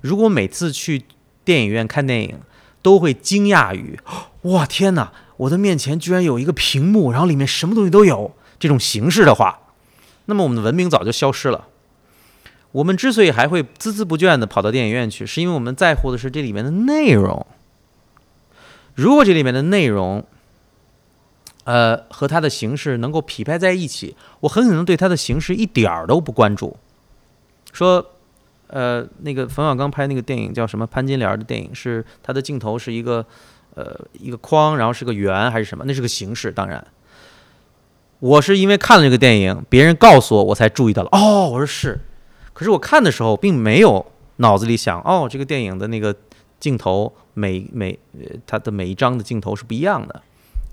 如果每次去电影院看电影，都会惊讶于，哇天哪，我的面前居然有一个屏幕，然后里面什么东西都有，这种形式的话。那么我们的文明早就消失了。我们之所以还会孜孜不倦地跑到电影院去，是因为我们在乎的是这里面的内容。如果这里面的内容，呃，和它的形式能够匹配在一起，我很可能对它的形式一点儿都不关注。说，呃，那个冯小刚拍那个电影叫什么？潘金莲的电影是他的镜头是一个，呃，一个框，然后是个圆还是什么？那是个形式，当然。我是因为看了这个电影，别人告诉我，我才注意到了。哦，我说是，可是我看的时候并没有脑子里想，哦，这个电影的那个镜头每每它的每一张的镜头是不一样的，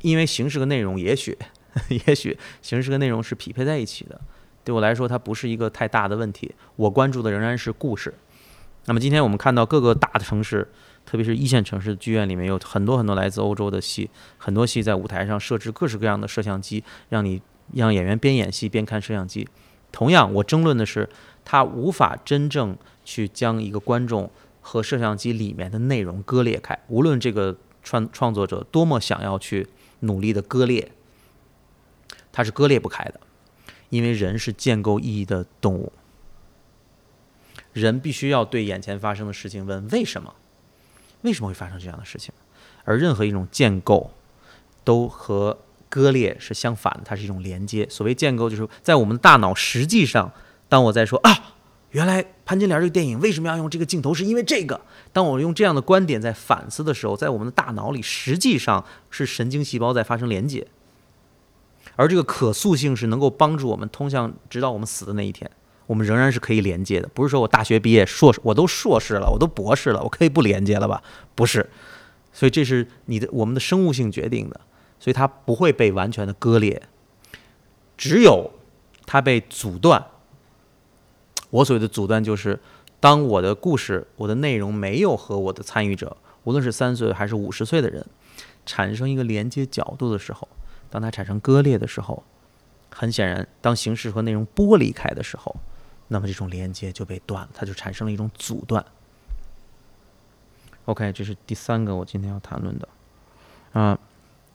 因为形式和内容也许 (laughs) 也许形式和内容是匹配在一起的。对我来说，它不是一个太大的问题。我关注的仍然是故事。那么今天我们看到各个大的城市。特别是一线城市的剧院里面有很多很多来自欧洲的戏，很多戏在舞台上设置各式各样的摄像机，让你让演员边演戏边看摄像机。同样，我争论的是，他无法真正去将一个观众和摄像机里面的内容割裂开。无论这个创创作者多么想要去努力的割裂，它是割裂不开的，因为人是建构意义的动物，人必须要对眼前发生的事情问为什么。为什么会发生这样的事情？而任何一种建构，都和割裂是相反的，它是一种连接。所谓建构，就是在我们大脑，实际上，当我在说啊，原来潘金莲这个电影为什么要用这个镜头，是因为这个。当我用这样的观点在反思的时候，在我们的大脑里，实际上是神经细胞在发生连接，而这个可塑性是能够帮助我们通向直到我们死的那一天。我们仍然是可以连接的，不是说我大学毕业硕士，我都硕士了，我都博士了，我可以不连接了吧？不是，所以这是你的我们的生物性决定的，所以它不会被完全的割裂，只有它被阻断。我所谓的阻断，就是当我的故事、我的内容没有和我的参与者，无论是三岁还是五十岁的人，产生一个连接角度的时候，当它产生割裂的时候，很显然，当形式和内容剥离开的时候。那么这种连接就被断了，它就产生了一种阻断。OK，这是第三个我今天要谈论的啊，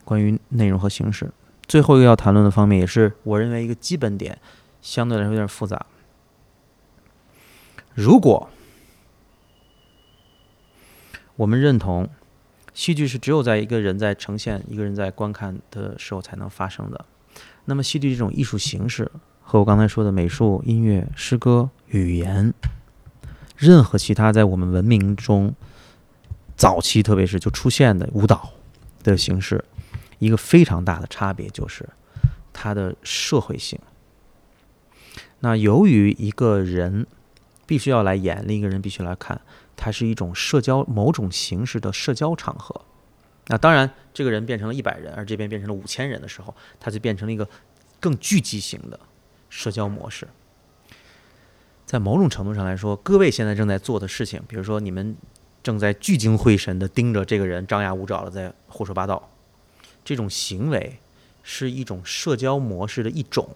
关于内容和形式。最后一个要谈论的方面，也是我认为一个基本点，相对来说有点复杂。如果我们认同戏剧是只有在一个人在呈现、一个人在观看的时候才能发生的，那么戏剧这种艺术形式。和我刚才说的美术、音乐、诗歌、语言，任何其他在我们文明中早期，特别是就出现的舞蹈的形式，一个非常大的差别就是它的社会性。那由于一个人必须要来演，另一个人必须来看，它是一种社交某种形式的社交场合。那当然，这个人变成了一百人，而这边变成了五千人的时候，它就变成了一个更聚集型的。社交模式，在某种程度上来说，各位现在正在做的事情，比如说你们正在聚精会神地盯着这个人张牙舞爪的在胡说八道，这种行为是一种社交模式的一种。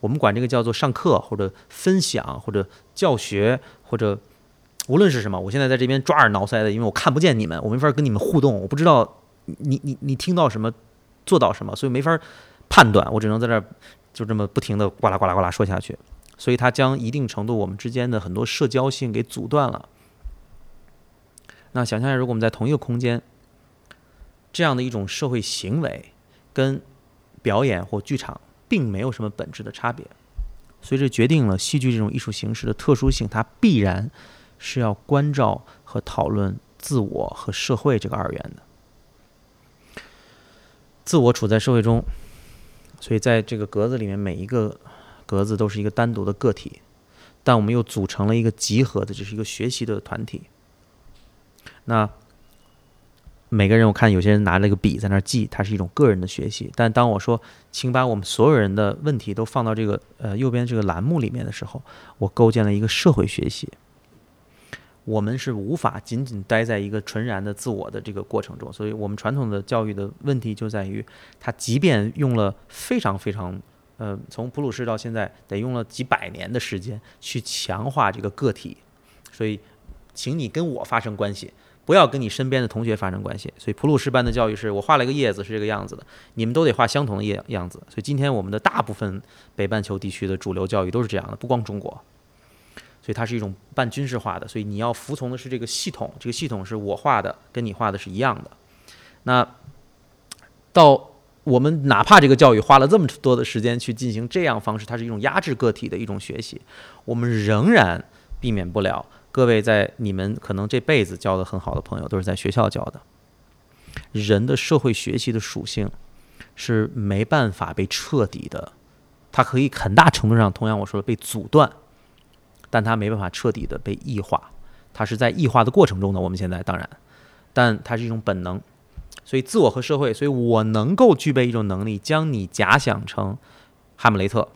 我们管这个叫做上课或者分享或者教学或者无论是什么。我现在在这边抓耳挠腮的，因为我看不见你们，我没法跟你们互动，我不知道你你你听到什么，做到什么，所以没法判断，我只能在这儿。就这么不停的呱啦呱啦呱啦说下去，所以它将一定程度我们之间的很多社交性给阻断了。那想象一下，如果我们在同一个空间，这样的一种社会行为，跟表演或剧场并没有什么本质的差别，所以这决定了戏剧这种艺术形式的特殊性，它必然是要关照和讨论自我和社会这个二元的。自我处在社会中。所以，在这个格子里面，每一个格子都是一个单独的个体，但我们又组成了一个集合的，这是一个学习的团体。那每个人我看有些人拿了个笔在那记，它是一种个人的学习。但当我说，请把我们所有人的问题都放到这个呃右边这个栏目里面的时候，我构建了一个社会学习。我们是无法仅仅待在一个纯然的自我的这个过程中，所以我们传统的教育的问题就在于，它即便用了非常非常，呃，从普鲁士到现在得用了几百年的时间去强化这个个体，所以，请你跟我发生关系，不要跟你身边的同学发生关系。所以普鲁士班的教育是我画了一个叶子是这个样子的，你们都得画相同的叶样子。所以今天我们的大部分北半球地区的主流教育都是这样的，不光中国。所以它是一种半军事化的，所以你要服从的是这个系统，这个系统是我画的，跟你画的是一样的。那到我们哪怕这个教育花了这么多的时间去进行这样方式，它是一种压制个体的一种学习，我们仍然避免不了。各位在你们可能这辈子交的很好的朋友，都是在学校交的。人的社会学习的属性是没办法被彻底的，它可以很大程度上，同样我说的被阻断。但它没办法彻底的被异化，它是在异化的过程中呢。我们现在当然，但它是一种本能，所以自我和社会，所以我能够具备一种能力，将你假想成哈姆雷特，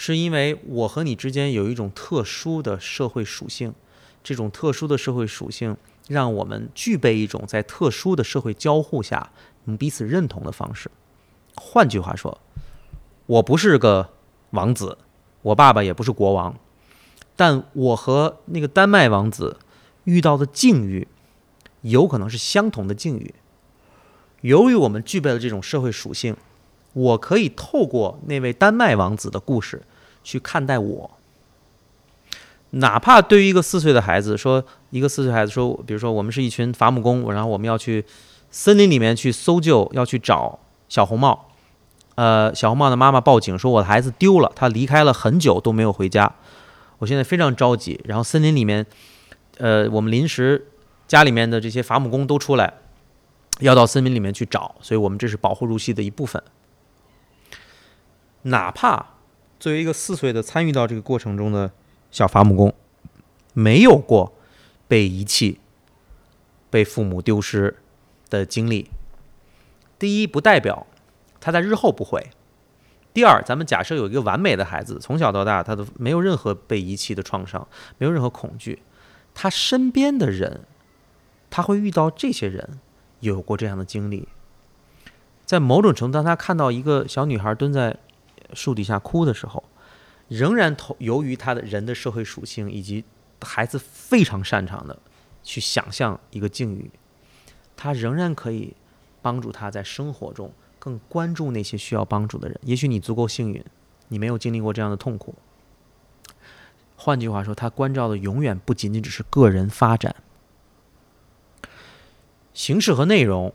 是因为我和你之间有一种特殊的社会属性，这种特殊的社会属性让我们具备一种在特殊的社会交互下能彼此认同的方式。换句话说，我不是个王子。我爸爸也不是国王，但我和那个丹麦王子遇到的境遇有可能是相同的境遇。由于我们具备了这种社会属性，我可以透过那位丹麦王子的故事去看待我。哪怕对于一个四岁的孩子说，一个四岁孩子说，比如说我们是一群伐木工，然后我们要去森林里面去搜救，要去找小红帽。呃，小红帽的妈妈报警说，我的孩子丢了，他离开了很久都没有回家，我现在非常着急。然后森林里面，呃，我们临时家里面的这些伐木工都出来，要到森林里面去找，所以我们这是保护入戏的一部分。哪怕作为一个四岁的参与到这个过程中的小伐木工，没有过被遗弃、被父母丢失的经历，第一不代表。他在日后不会。第二，咱们假设有一个完美的孩子，从小到大他都没有任何被遗弃的创伤，没有任何恐惧，他身边的人，他会遇到这些人有过这样的经历。在某种程度，当他看到一个小女孩蹲在树底下哭的时候，仍然投由于他的人的社会属性以及孩子非常擅长的去想象一个境遇，他仍然可以帮助他在生活中。更关注那些需要帮助的人。也许你足够幸运，你没有经历过这样的痛苦。换句话说，他关照的永远不仅仅只是个人发展，形式和内容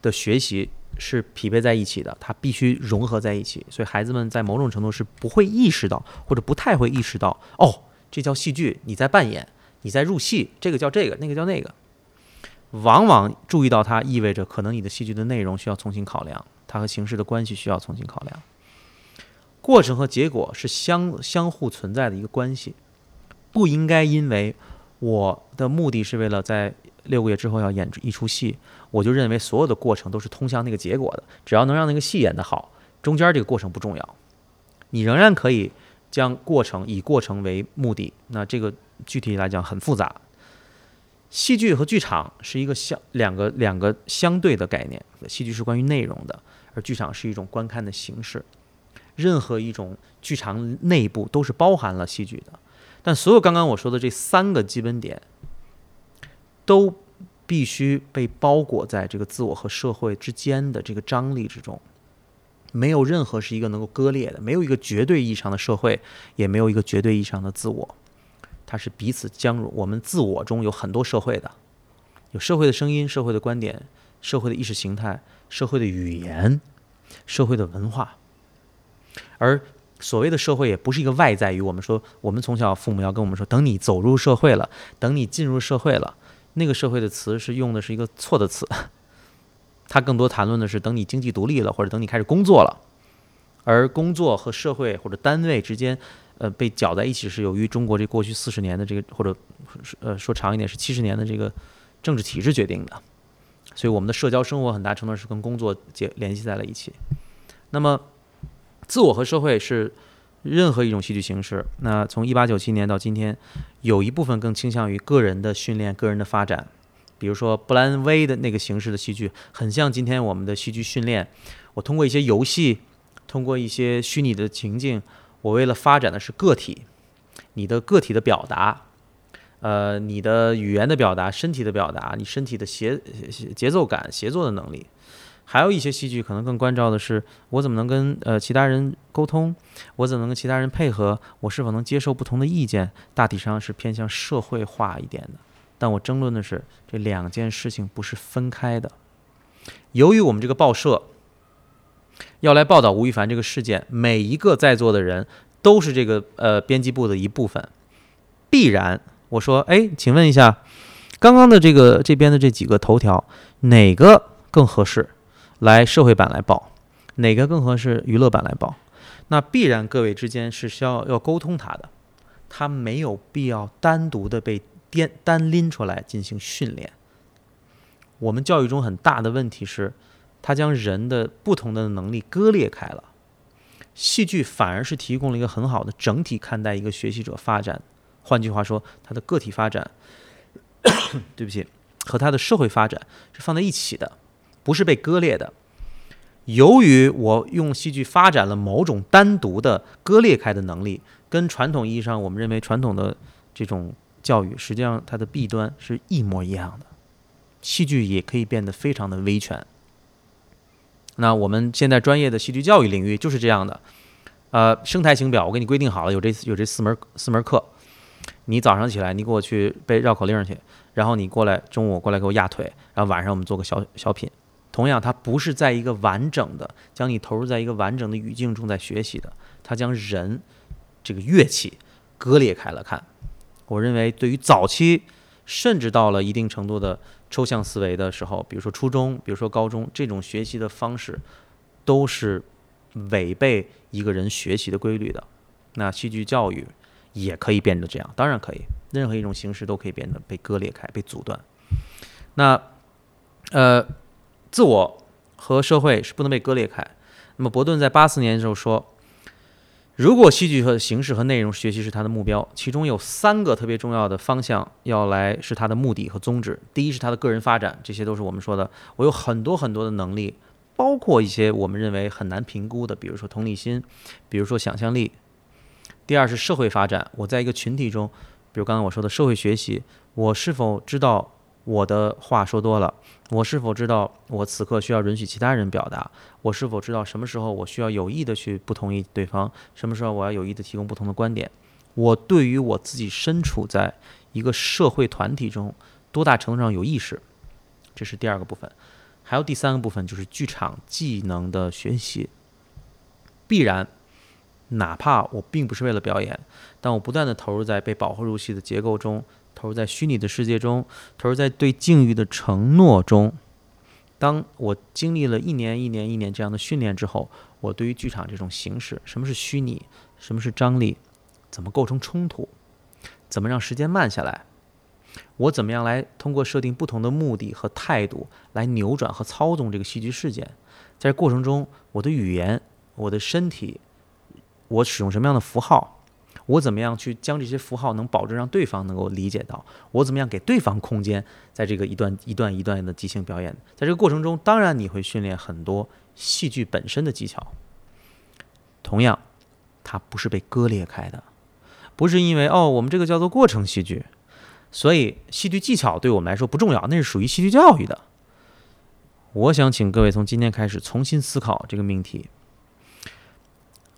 的学习是匹配在一起的，它必须融合在一起。所以孩子们在某种程度是不会意识到，或者不太会意识到，哦，这叫戏剧，你在扮演，你在入戏，这个叫这个，那个叫那个。往往注意到它，意味着可能你的戏剧的内容需要重新考量。它和形式的关系需要重新考量，过程和结果是相相互存在的一个关系，不应该因为我的目的是为了在六个月之后要演一出戏，我就认为所有的过程都是通向那个结果的。只要能让那个戏演得好，中间这个过程不重要，你仍然可以将过程以过程为目的。那这个具体来讲很复杂。戏剧和剧场是一个相两个两个相对的概念，戏剧是关于内容的。而剧场是一种观看的形式，任何一种剧场内部都是包含了戏剧的，但所有刚刚我说的这三个基本点，都必须被包裹在这个自我和社会之间的这个张力之中，没有任何是一个能够割裂的，没有一个绝对意义上的社会，也没有一个绝对意义上的自我，它是彼此相融。我们自我中有很多社会的，有社会的声音、社会的观点、社会的意识形态。社会的语言，社会的文化，而所谓的社会也不是一个外在于我们说，我们从小父母要跟我们说，等你走入社会了，等你进入社会了，那个社会的词是用的是一个错的词，(laughs) 它更多谈论的是等你经济独立了，或者等你开始工作了，而工作和社会或者单位之间，呃，被搅在一起是由于中国这过去四十年的这个，或者呃说长一点是七十年的这个政治体制决定的，所以我们的社交生活很大程度是跟工作结联系在了一起。那么，自我和社会是任何一种戏剧形式。那从一八九七年到今天，有一部分更倾向于个人的训练、个人的发展。比如说布莱恩威的那个形式的戏剧，很像今天我们的戏剧训练。我通过一些游戏，通过一些虚拟的情境，我为了发展的是个体，你的个体的表达，呃，你的语言的表达，身体的表达，你身体的协节奏感、协作的能力。还有一些戏剧可能更关照的是，我怎么能跟呃其他人沟通，我怎么能跟其他人配合，我是否能接受不同的意见，大体上是偏向社会化一点的。但我争论的是这两件事情不是分开的。由于我们这个报社。要来报道吴亦凡这个事件，每一个在座的人都是这个呃编辑部的一部分，必然我说，哎，请问一下，刚刚的这个这边的这几个头条，哪个更合适来社会版来报，哪个更合适娱乐版来报？那必然各位之间是需要要沟通他的，他没有必要单独的被颠单拎出来进行训练。我们教育中很大的问题是。它将人的不同的能力割裂开了，戏剧反而是提供了一个很好的整体看待一个学习者发展。换句话说，他的个体发展，(coughs) 对不起，和他的社会发展是放在一起的，不是被割裂的。由于我用戏剧发展了某种单独的割裂开的能力，跟传统意义上我们认为传统的这种教育，实际上它的弊端是一模一样的。戏剧也可以变得非常的威权。那我们现在专业的戏剧教育领域就是这样的，呃，生态型表我给你规定好了，有这有这四门四门课，你早上起来你给我去背绕口令去，然后你过来中午过来给我压腿，然后晚上我们做个小小品。同样，它不是在一个完整的将你投入在一个完整的语境中在学习的，它将人这个乐器割裂开了看。我认为对于早期甚至到了一定程度的。抽象思维的时候，比如说初中，比如说高中，这种学习的方式都是违背一个人学习的规律的。那戏剧教育也可以变得这样，当然可以，任何一种形式都可以变得被割裂开、被阻断。那呃，自我和社会是不能被割裂开。那么伯顿在八四年的时候说。如果戏剧和形式和内容学习是他的目标，其中有三个特别重要的方向要来是他的目的和宗旨。第一是他的个人发展，这些都是我们说的，我有很多很多的能力，包括一些我们认为很难评估的，比如说同理心，比如说想象力。第二是社会发展，我在一个群体中，比如刚刚我说的社会学习，我是否知道？我的话说多了，我是否知道我此刻需要允许其他人表达？我是否知道什么时候我需要有意的去不同意对方？什么时候我要有意的提供不同的观点？我对于我自己身处在一个社会团体中，多大程度上有意识？这是第二个部分。还有第三个部分就是剧场技能的学习。必然，哪怕我并不是为了表演，但我不断的投入在被保护入戏的结构中。投入在虚拟的世界中，投入在对境遇的承诺中。当我经历了一年、一年、一年这样的训练之后，我对于剧场这种形式，什么是虚拟，什么是张力，怎么构成冲突，怎么让时间慢下来，我怎么样来通过设定不同的目的和态度来扭转和操纵这个戏剧事件，在这过程中，我的语言、我的身体，我使用什么样的符号？我怎么样去将这些符号能保证让对方能够理解到？我怎么样给对方空间，在这个一段一段一段的即兴表演，在这个过程中，当然你会训练很多戏剧本身的技巧。同样，它不是被割裂开的，不是因为哦，我们这个叫做过程戏剧，所以戏剧技巧对我们来说不重要，那是属于戏剧教育的。我想请各位从今天开始重新思考这个命题。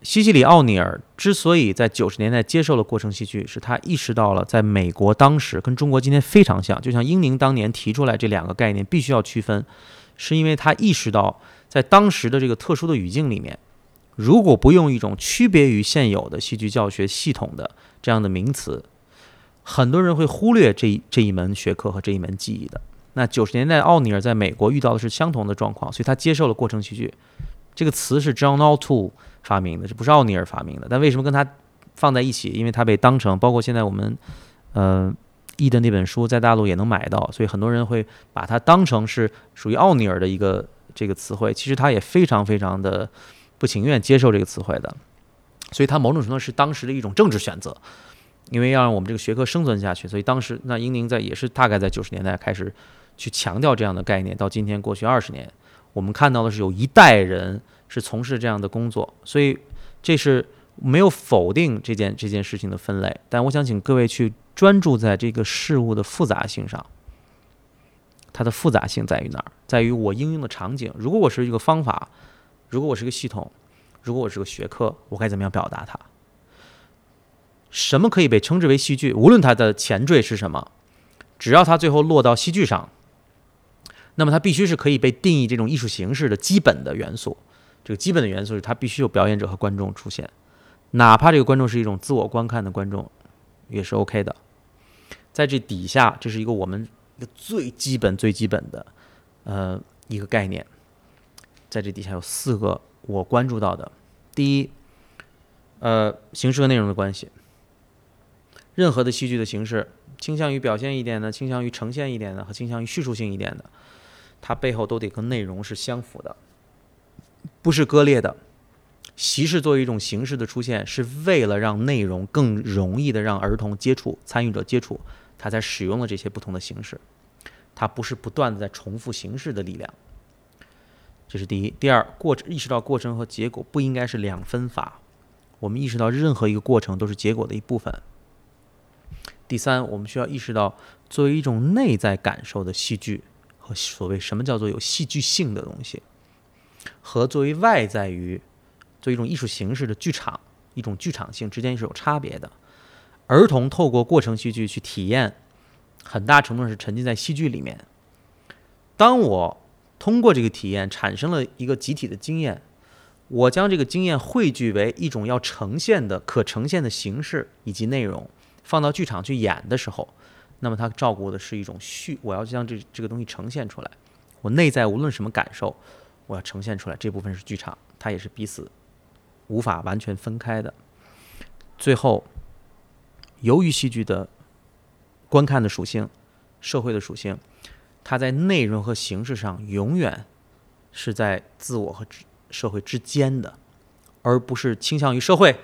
西西里·奥尼尔之所以在九十年代接受了过程戏剧，是他意识到了在美国当时跟中国今天非常像，就像英宁当年提出来这两个概念必须要区分，是因为他意识到在当时的这个特殊的语境里面，如果不用一种区别于现有的戏剧教学系统的这样的名词，很多人会忽略这这一门学科和这一门技艺的。那九十年代奥尼尔在美国遇到的是相同的状况，所以他接受了过程戏剧这个词是 John O'Toole。发明的，这不是奥尼尔发明的，但为什么跟他放在一起？因为他被当成，包括现在我们，呃，译的那本书在大陆也能买到，所以很多人会把它当成是属于奥尼尔的一个这个词汇。其实他也非常非常的不情愿接受这个词汇的，所以他某种程度是当时的一种政治选择，因为要让我们这个学科生存下去，所以当时那英宁在也是大概在九十年代开始去强调这样的概念，到今天过去二十年，我们看到的是有一代人是从事这样的工作，所以这是没有否定这件这件事情的分类，但我想请各位去。专注在这个事物的复杂性上，它的复杂性在于哪儿？在于我应用的场景。如果我是一个方法，如果我是个系统，如果我是个学科，我该怎么样表达它？什么可以被称之为戏剧？无论它的前缀是什么，只要它最后落到戏剧上，那么它必须是可以被定义这种艺术形式的基本的元素。这个基本的元素是它必须有表演者和观众出现，哪怕这个观众是一种自我观看的观众，也是 OK 的。在这底下，这是一个我们一个最基本、最基本的，呃，一个概念。在这底下有四个我关注到的：第一，呃，形式和内容的关系。任何的戏剧的形式，倾向于表现一点的，倾向于呈现一点的，和倾向于叙述性一点的，它背后都得跟内容是相符的，不是割裂的。习式作为一种形式的出现，是为了让内容更容易的让儿童接触、参与者接触。他才使用了这些不同的形式，它不是不断的在重复形式的力量。这是第一。第二，过程意识到过程和结果不应该是两分法，我们意识到任何一个过程都是结果的一部分。第三，我们需要意识到，作为一种内在感受的戏剧和所谓什么叫做有戏剧性的东西，和作为外在于做一种艺术形式的剧场一种剧场性之间是有差别的。儿童透过过程戏剧去体验，很大程度上是沉浸在戏剧里面。当我通过这个体验产生了一个集体的经验，我将这个经验汇聚为一种要呈现的可呈现的形式以及内容，放到剧场去演的时候，那么它照顾的是一种序，我要将这这个东西呈现出来。我内在无论什么感受，我要呈现出来，这部分是剧场，它也是彼此无法完全分开的。最后。由于戏剧的观看的属性、社会的属性，它在内容和形式上永远是在自我和社会之间的，而不是倾向于社会。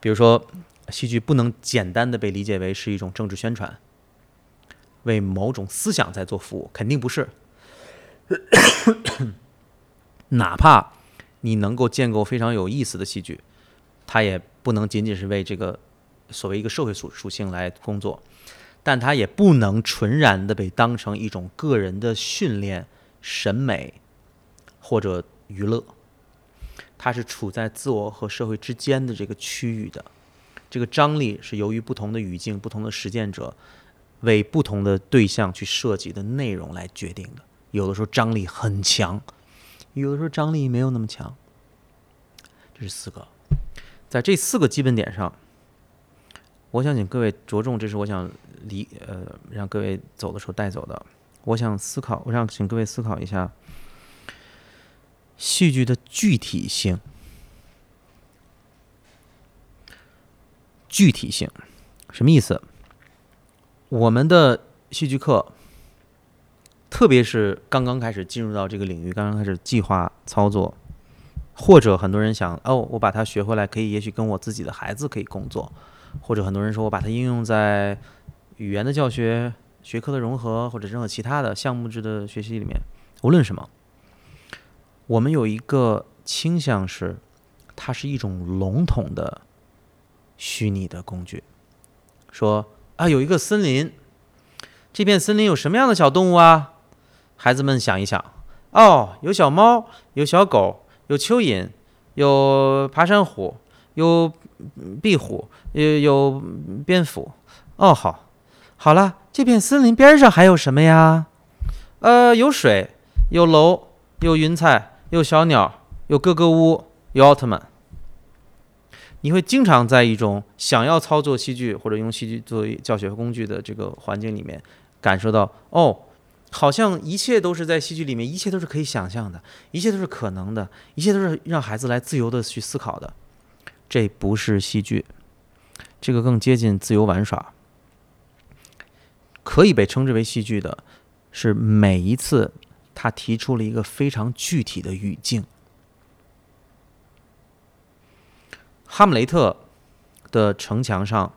比如说，戏剧不能简单的被理解为是一种政治宣传，为某种思想在做服务，肯定不是。哪怕你能够建构非常有意思的戏剧，它也不能仅仅是为这个。所谓一个社会属属性来工作，但它也不能纯然的被当成一种个人的训练、审美或者娱乐，它是处在自我和社会之间的这个区域的。这个张力是由于不同的语境、不同的实践者为不同的对象去设计的内容来决定的。有的时候张力很强，有的时候张力没有那么强。这是四个，在这四个基本点上。我想请各位着重，这是我想离呃让各位走的时候带走的。我想思考，我想请各位思考一下戏剧的具体性。具体性什么意思？我们的戏剧课，特别是刚刚开始进入到这个领域，刚刚开始计划操作，或者很多人想哦，我把它学回来，可以也许跟我自己的孩子可以工作。或者很多人说我把它应用在语言的教学、学科的融合，或者任何其他的项目制的学习里面，无论什么，我们有一个倾向是，它是一种笼统的虚拟的工具。说啊，有一个森林，这片森林有什么样的小动物啊？孩子们想一想，哦，有小猫，有小狗，有蚯蚓，有爬山虎，有。壁虎有有蝙蝠，哦，好，好了，这片森林边上还有什么呀？呃，有水，有楼，有云彩，有小鸟，有各个屋，有奥特曼。你会经常在一种想要操作戏剧或者用戏剧作为教学工具的这个环境里面，感受到哦，好像一切都是在戏剧里面，一切都是可以想象的，一切都是可能的，一切都是让孩子来自由的去思考的。这不是戏剧，这个更接近自由玩耍。可以被称之为戏剧的，是每一次他提出了一个非常具体的语境。哈姆雷特的城墙上，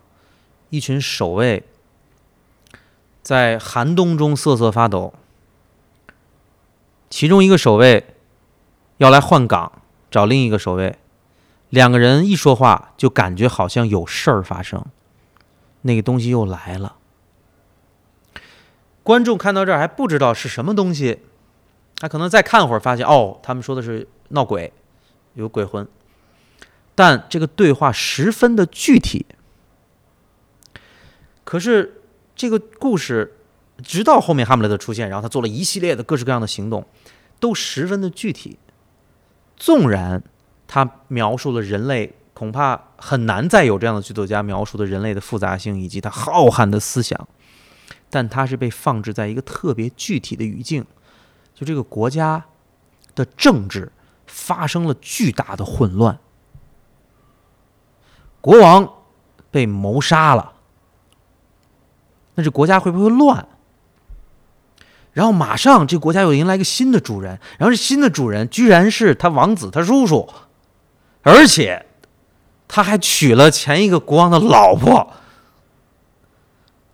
一群守卫在寒冬中瑟瑟发抖。其中一个守卫要来换岗，找另一个守卫。两个人一说话，就感觉好像有事儿发生。那个东西又来了。观众看到这儿还不知道是什么东西，他可能再看会儿，发现哦，他们说的是闹鬼，有鬼魂。但这个对话十分的具体。可是这个故事。直到后面哈姆雷特出现，然后他做了一系列的各式各样的行动，都十分的具体。纵然他描述了人类，恐怕很难再有这样的剧作家描述的人类的复杂性以及他浩瀚的思想，但他是被放置在一个特别具体的语境，就这个国家的政治发生了巨大的混乱，国王被谋杀了，那这国家会不会乱？然后马上，这国家又迎来一个新的主人。然后这新的主人居然是他王子他叔叔，而且他还娶了前一个国王的老婆。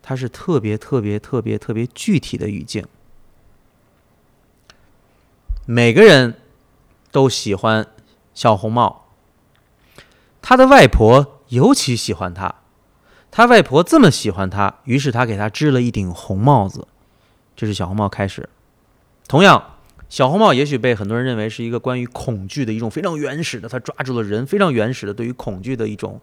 他是特别特别特别特别具体的语境。每个人都喜欢小红帽，他的外婆尤其喜欢他。他外婆这么喜欢他，于是他给他织了一顶红帽子。这是小红帽开始。同样，小红帽也许被很多人认为是一个关于恐惧的一种非常原始的，他抓住了人非常原始的对于恐惧的一种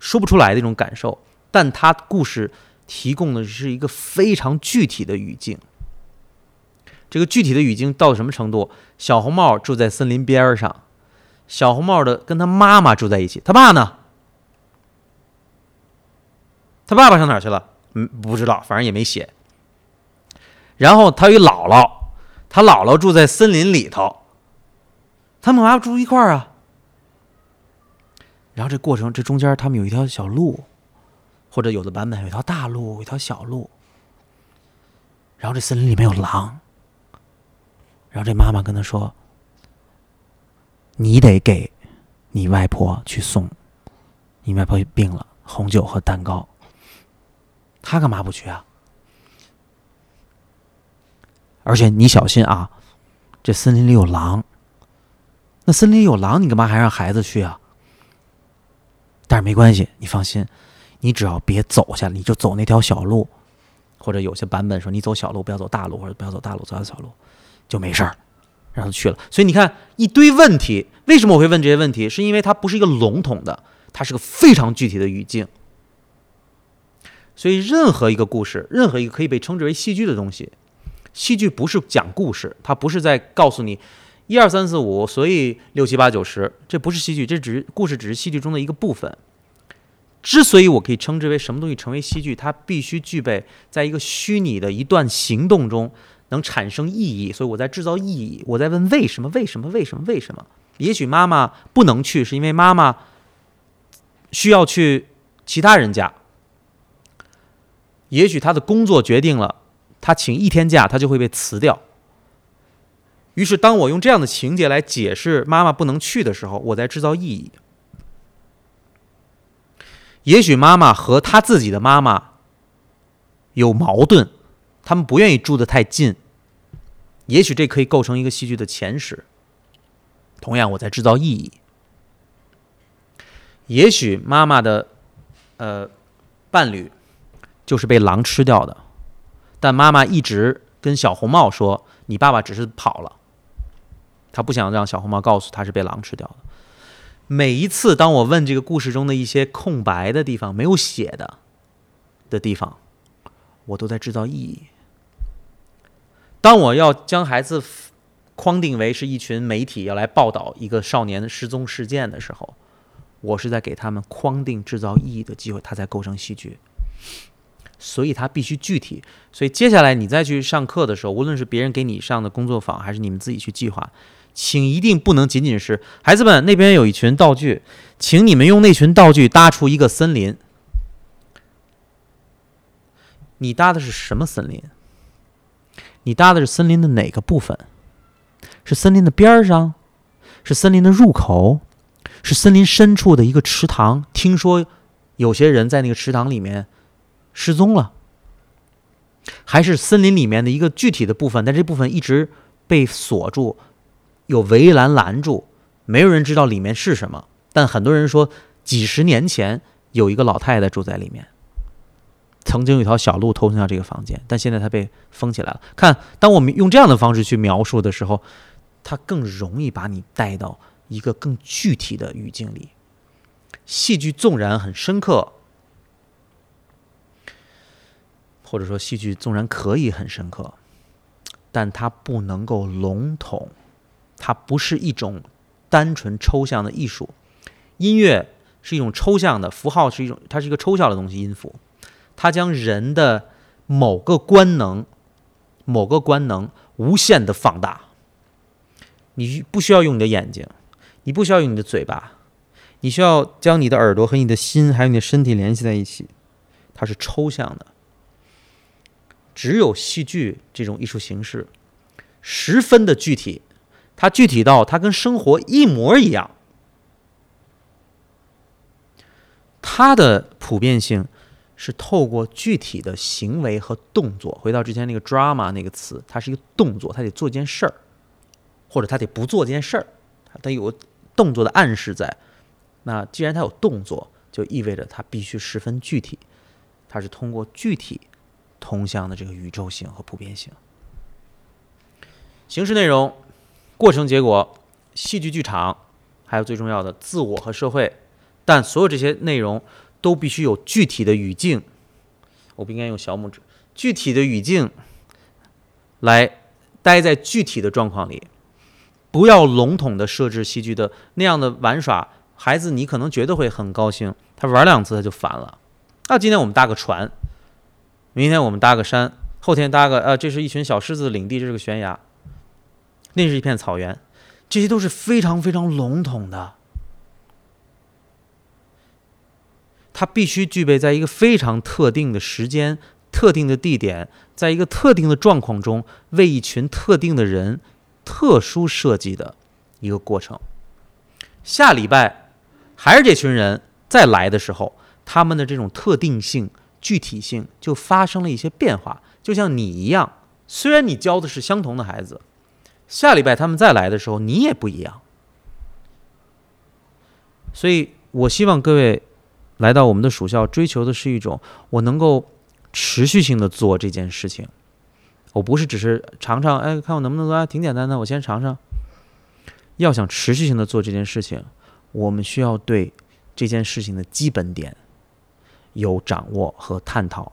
说不出来的一种感受。但他故事提供的是一个非常具体的语境。这个具体的语境到什么程度？小红帽住在森林边上，小红帽的跟他妈妈住在一起，他爸呢？他爸爸上哪儿去了？嗯，不知道，反正也没写。然后他与姥姥，他姥姥住在森林里头，他们妈住一块儿啊。然后这过程，这中间他们有一条小路，或者有的版本有一条大路，有一条小路。然后这森林里面有狼。然后这妈妈跟他说：“你得给你外婆去送，你外婆病了，红酒和蛋糕。他干嘛不去啊？”而且你小心啊，这森林里有狼。那森林里有狼，你干嘛还让孩子去啊？但是没关系，你放心，你只要别走下，你就走那条小路，或者有些版本说你走小路，不要走大路，或者不要走大路，走条小路就没事儿，让他去了。所以你看一堆问题，为什么我会问这些问题？是因为它不是一个笼统的，它是个非常具体的语境。所以任何一个故事，任何一个可以被称之为戏剧的东西。戏剧不是讲故事，它不是在告诉你一二三四五，所以六七八九十，这不是戏剧，这只故事，只是戏剧中的一个部分。之所以我可以称之为什么东西成为戏剧，它必须具备在一个虚拟的一段行动中能产生意义。所以我在制造意义，我在问为什么？为什么？为什么？为什么？也许妈妈不能去，是因为妈妈需要去其他人家。也许他的工作决定了。他请一天假，他就会被辞掉。于是，当我用这样的情节来解释妈妈不能去的时候，我在制造意义。也许妈妈和他自己的妈妈有矛盾，他们不愿意住得太近。也许这可以构成一个戏剧的前史。同样，我在制造意义。也许妈妈的呃伴侣就是被狼吃掉的。但妈妈一直跟小红帽说：“你爸爸只是跑了，他不想让小红帽告诉他是被狼吃掉的。”每一次当我问这个故事中的一些空白的地方、没有写的的地方，我都在制造意义。当我要将孩子框定为是一群媒体要来报道一个少年的失踪事件的时候，我是在给他们框定制造意义的机会，它才构成戏剧。所以它必须具体。所以接下来你再去上课的时候，无论是别人给你上的工作坊，还是你们自己去计划，请一定不能仅仅是孩子们那边有一群道具，请你们用那群道具搭出一个森林。你搭的是什么森林？你搭的是森林的哪个部分？是森林的边儿上？是森林的入口？是森林深处的一个池塘？听说有些人在那个池塘里面失踪了，还是森林里面的一个具体的部分？但这部分一直被锁住，有围栏拦住，没有人知道里面是什么。但很多人说，几十年前有一个老太太住在里面。曾经有条小路通向这个房间，但现在它被封起来了。看，当我们用这样的方式去描述的时候，它更容易把你带到一个更具体的语境里。戏剧纵然很深刻，或者说戏剧纵然可以很深刻，但它不能够笼统，它不是一种单纯抽象的艺术。音乐是一种抽象的符号，是一种，它是一个抽象的东西，音符。它将人的某个官能、某个官能无限的放大。你不需要用你的眼睛，你不需要用你的嘴巴，你需要将你的耳朵和你的心还有你的身体联系在一起。它是抽象的，只有戏剧这种艺术形式十分的具体，它具体到它跟生活一模一样，它的普遍性。是透过具体的行为和动作，回到之前那个 drama 那个词，它是一个动作，它得做件事儿，或者它得不做件事儿，它有动作的暗示在。那既然它有动作，就意味着它必须十分具体，它是通过具体通向的这个宇宙性和普遍性。形式内容、过程结果、戏剧剧场，还有最重要的自我和社会，但所有这些内容。都必须有具体的语境，我不应该用小拇指。具体的语境来待在具体的状况里，不要笼统的设置戏剧的那样的玩耍。孩子，你可能觉得会很高兴，他玩两次他就烦了。那今天我们搭个船，明天我们搭个山，后天搭个呃，这是一群小狮子领地，这是个悬崖，那是一片草原，这些都是非常非常笼统的。它必须具备在一个非常特定的时间、特定的地点，在一个特定的状况中，为一群特定的人特殊设计的一个过程。下礼拜还是这群人再来的时候，他们的这种特定性、具体性就发生了一些变化。就像你一样，虽然你教的是相同的孩子，下礼拜他们再来的时候，你也不一样。所以我希望各位。来到我们的属校，追求的是一种我能够持续性的做这件事情。我不是只是尝尝，哎，看我能不能做，挺简单的，我先尝尝。要想持续性的做这件事情，我们需要对这件事情的基本点有掌握和探讨。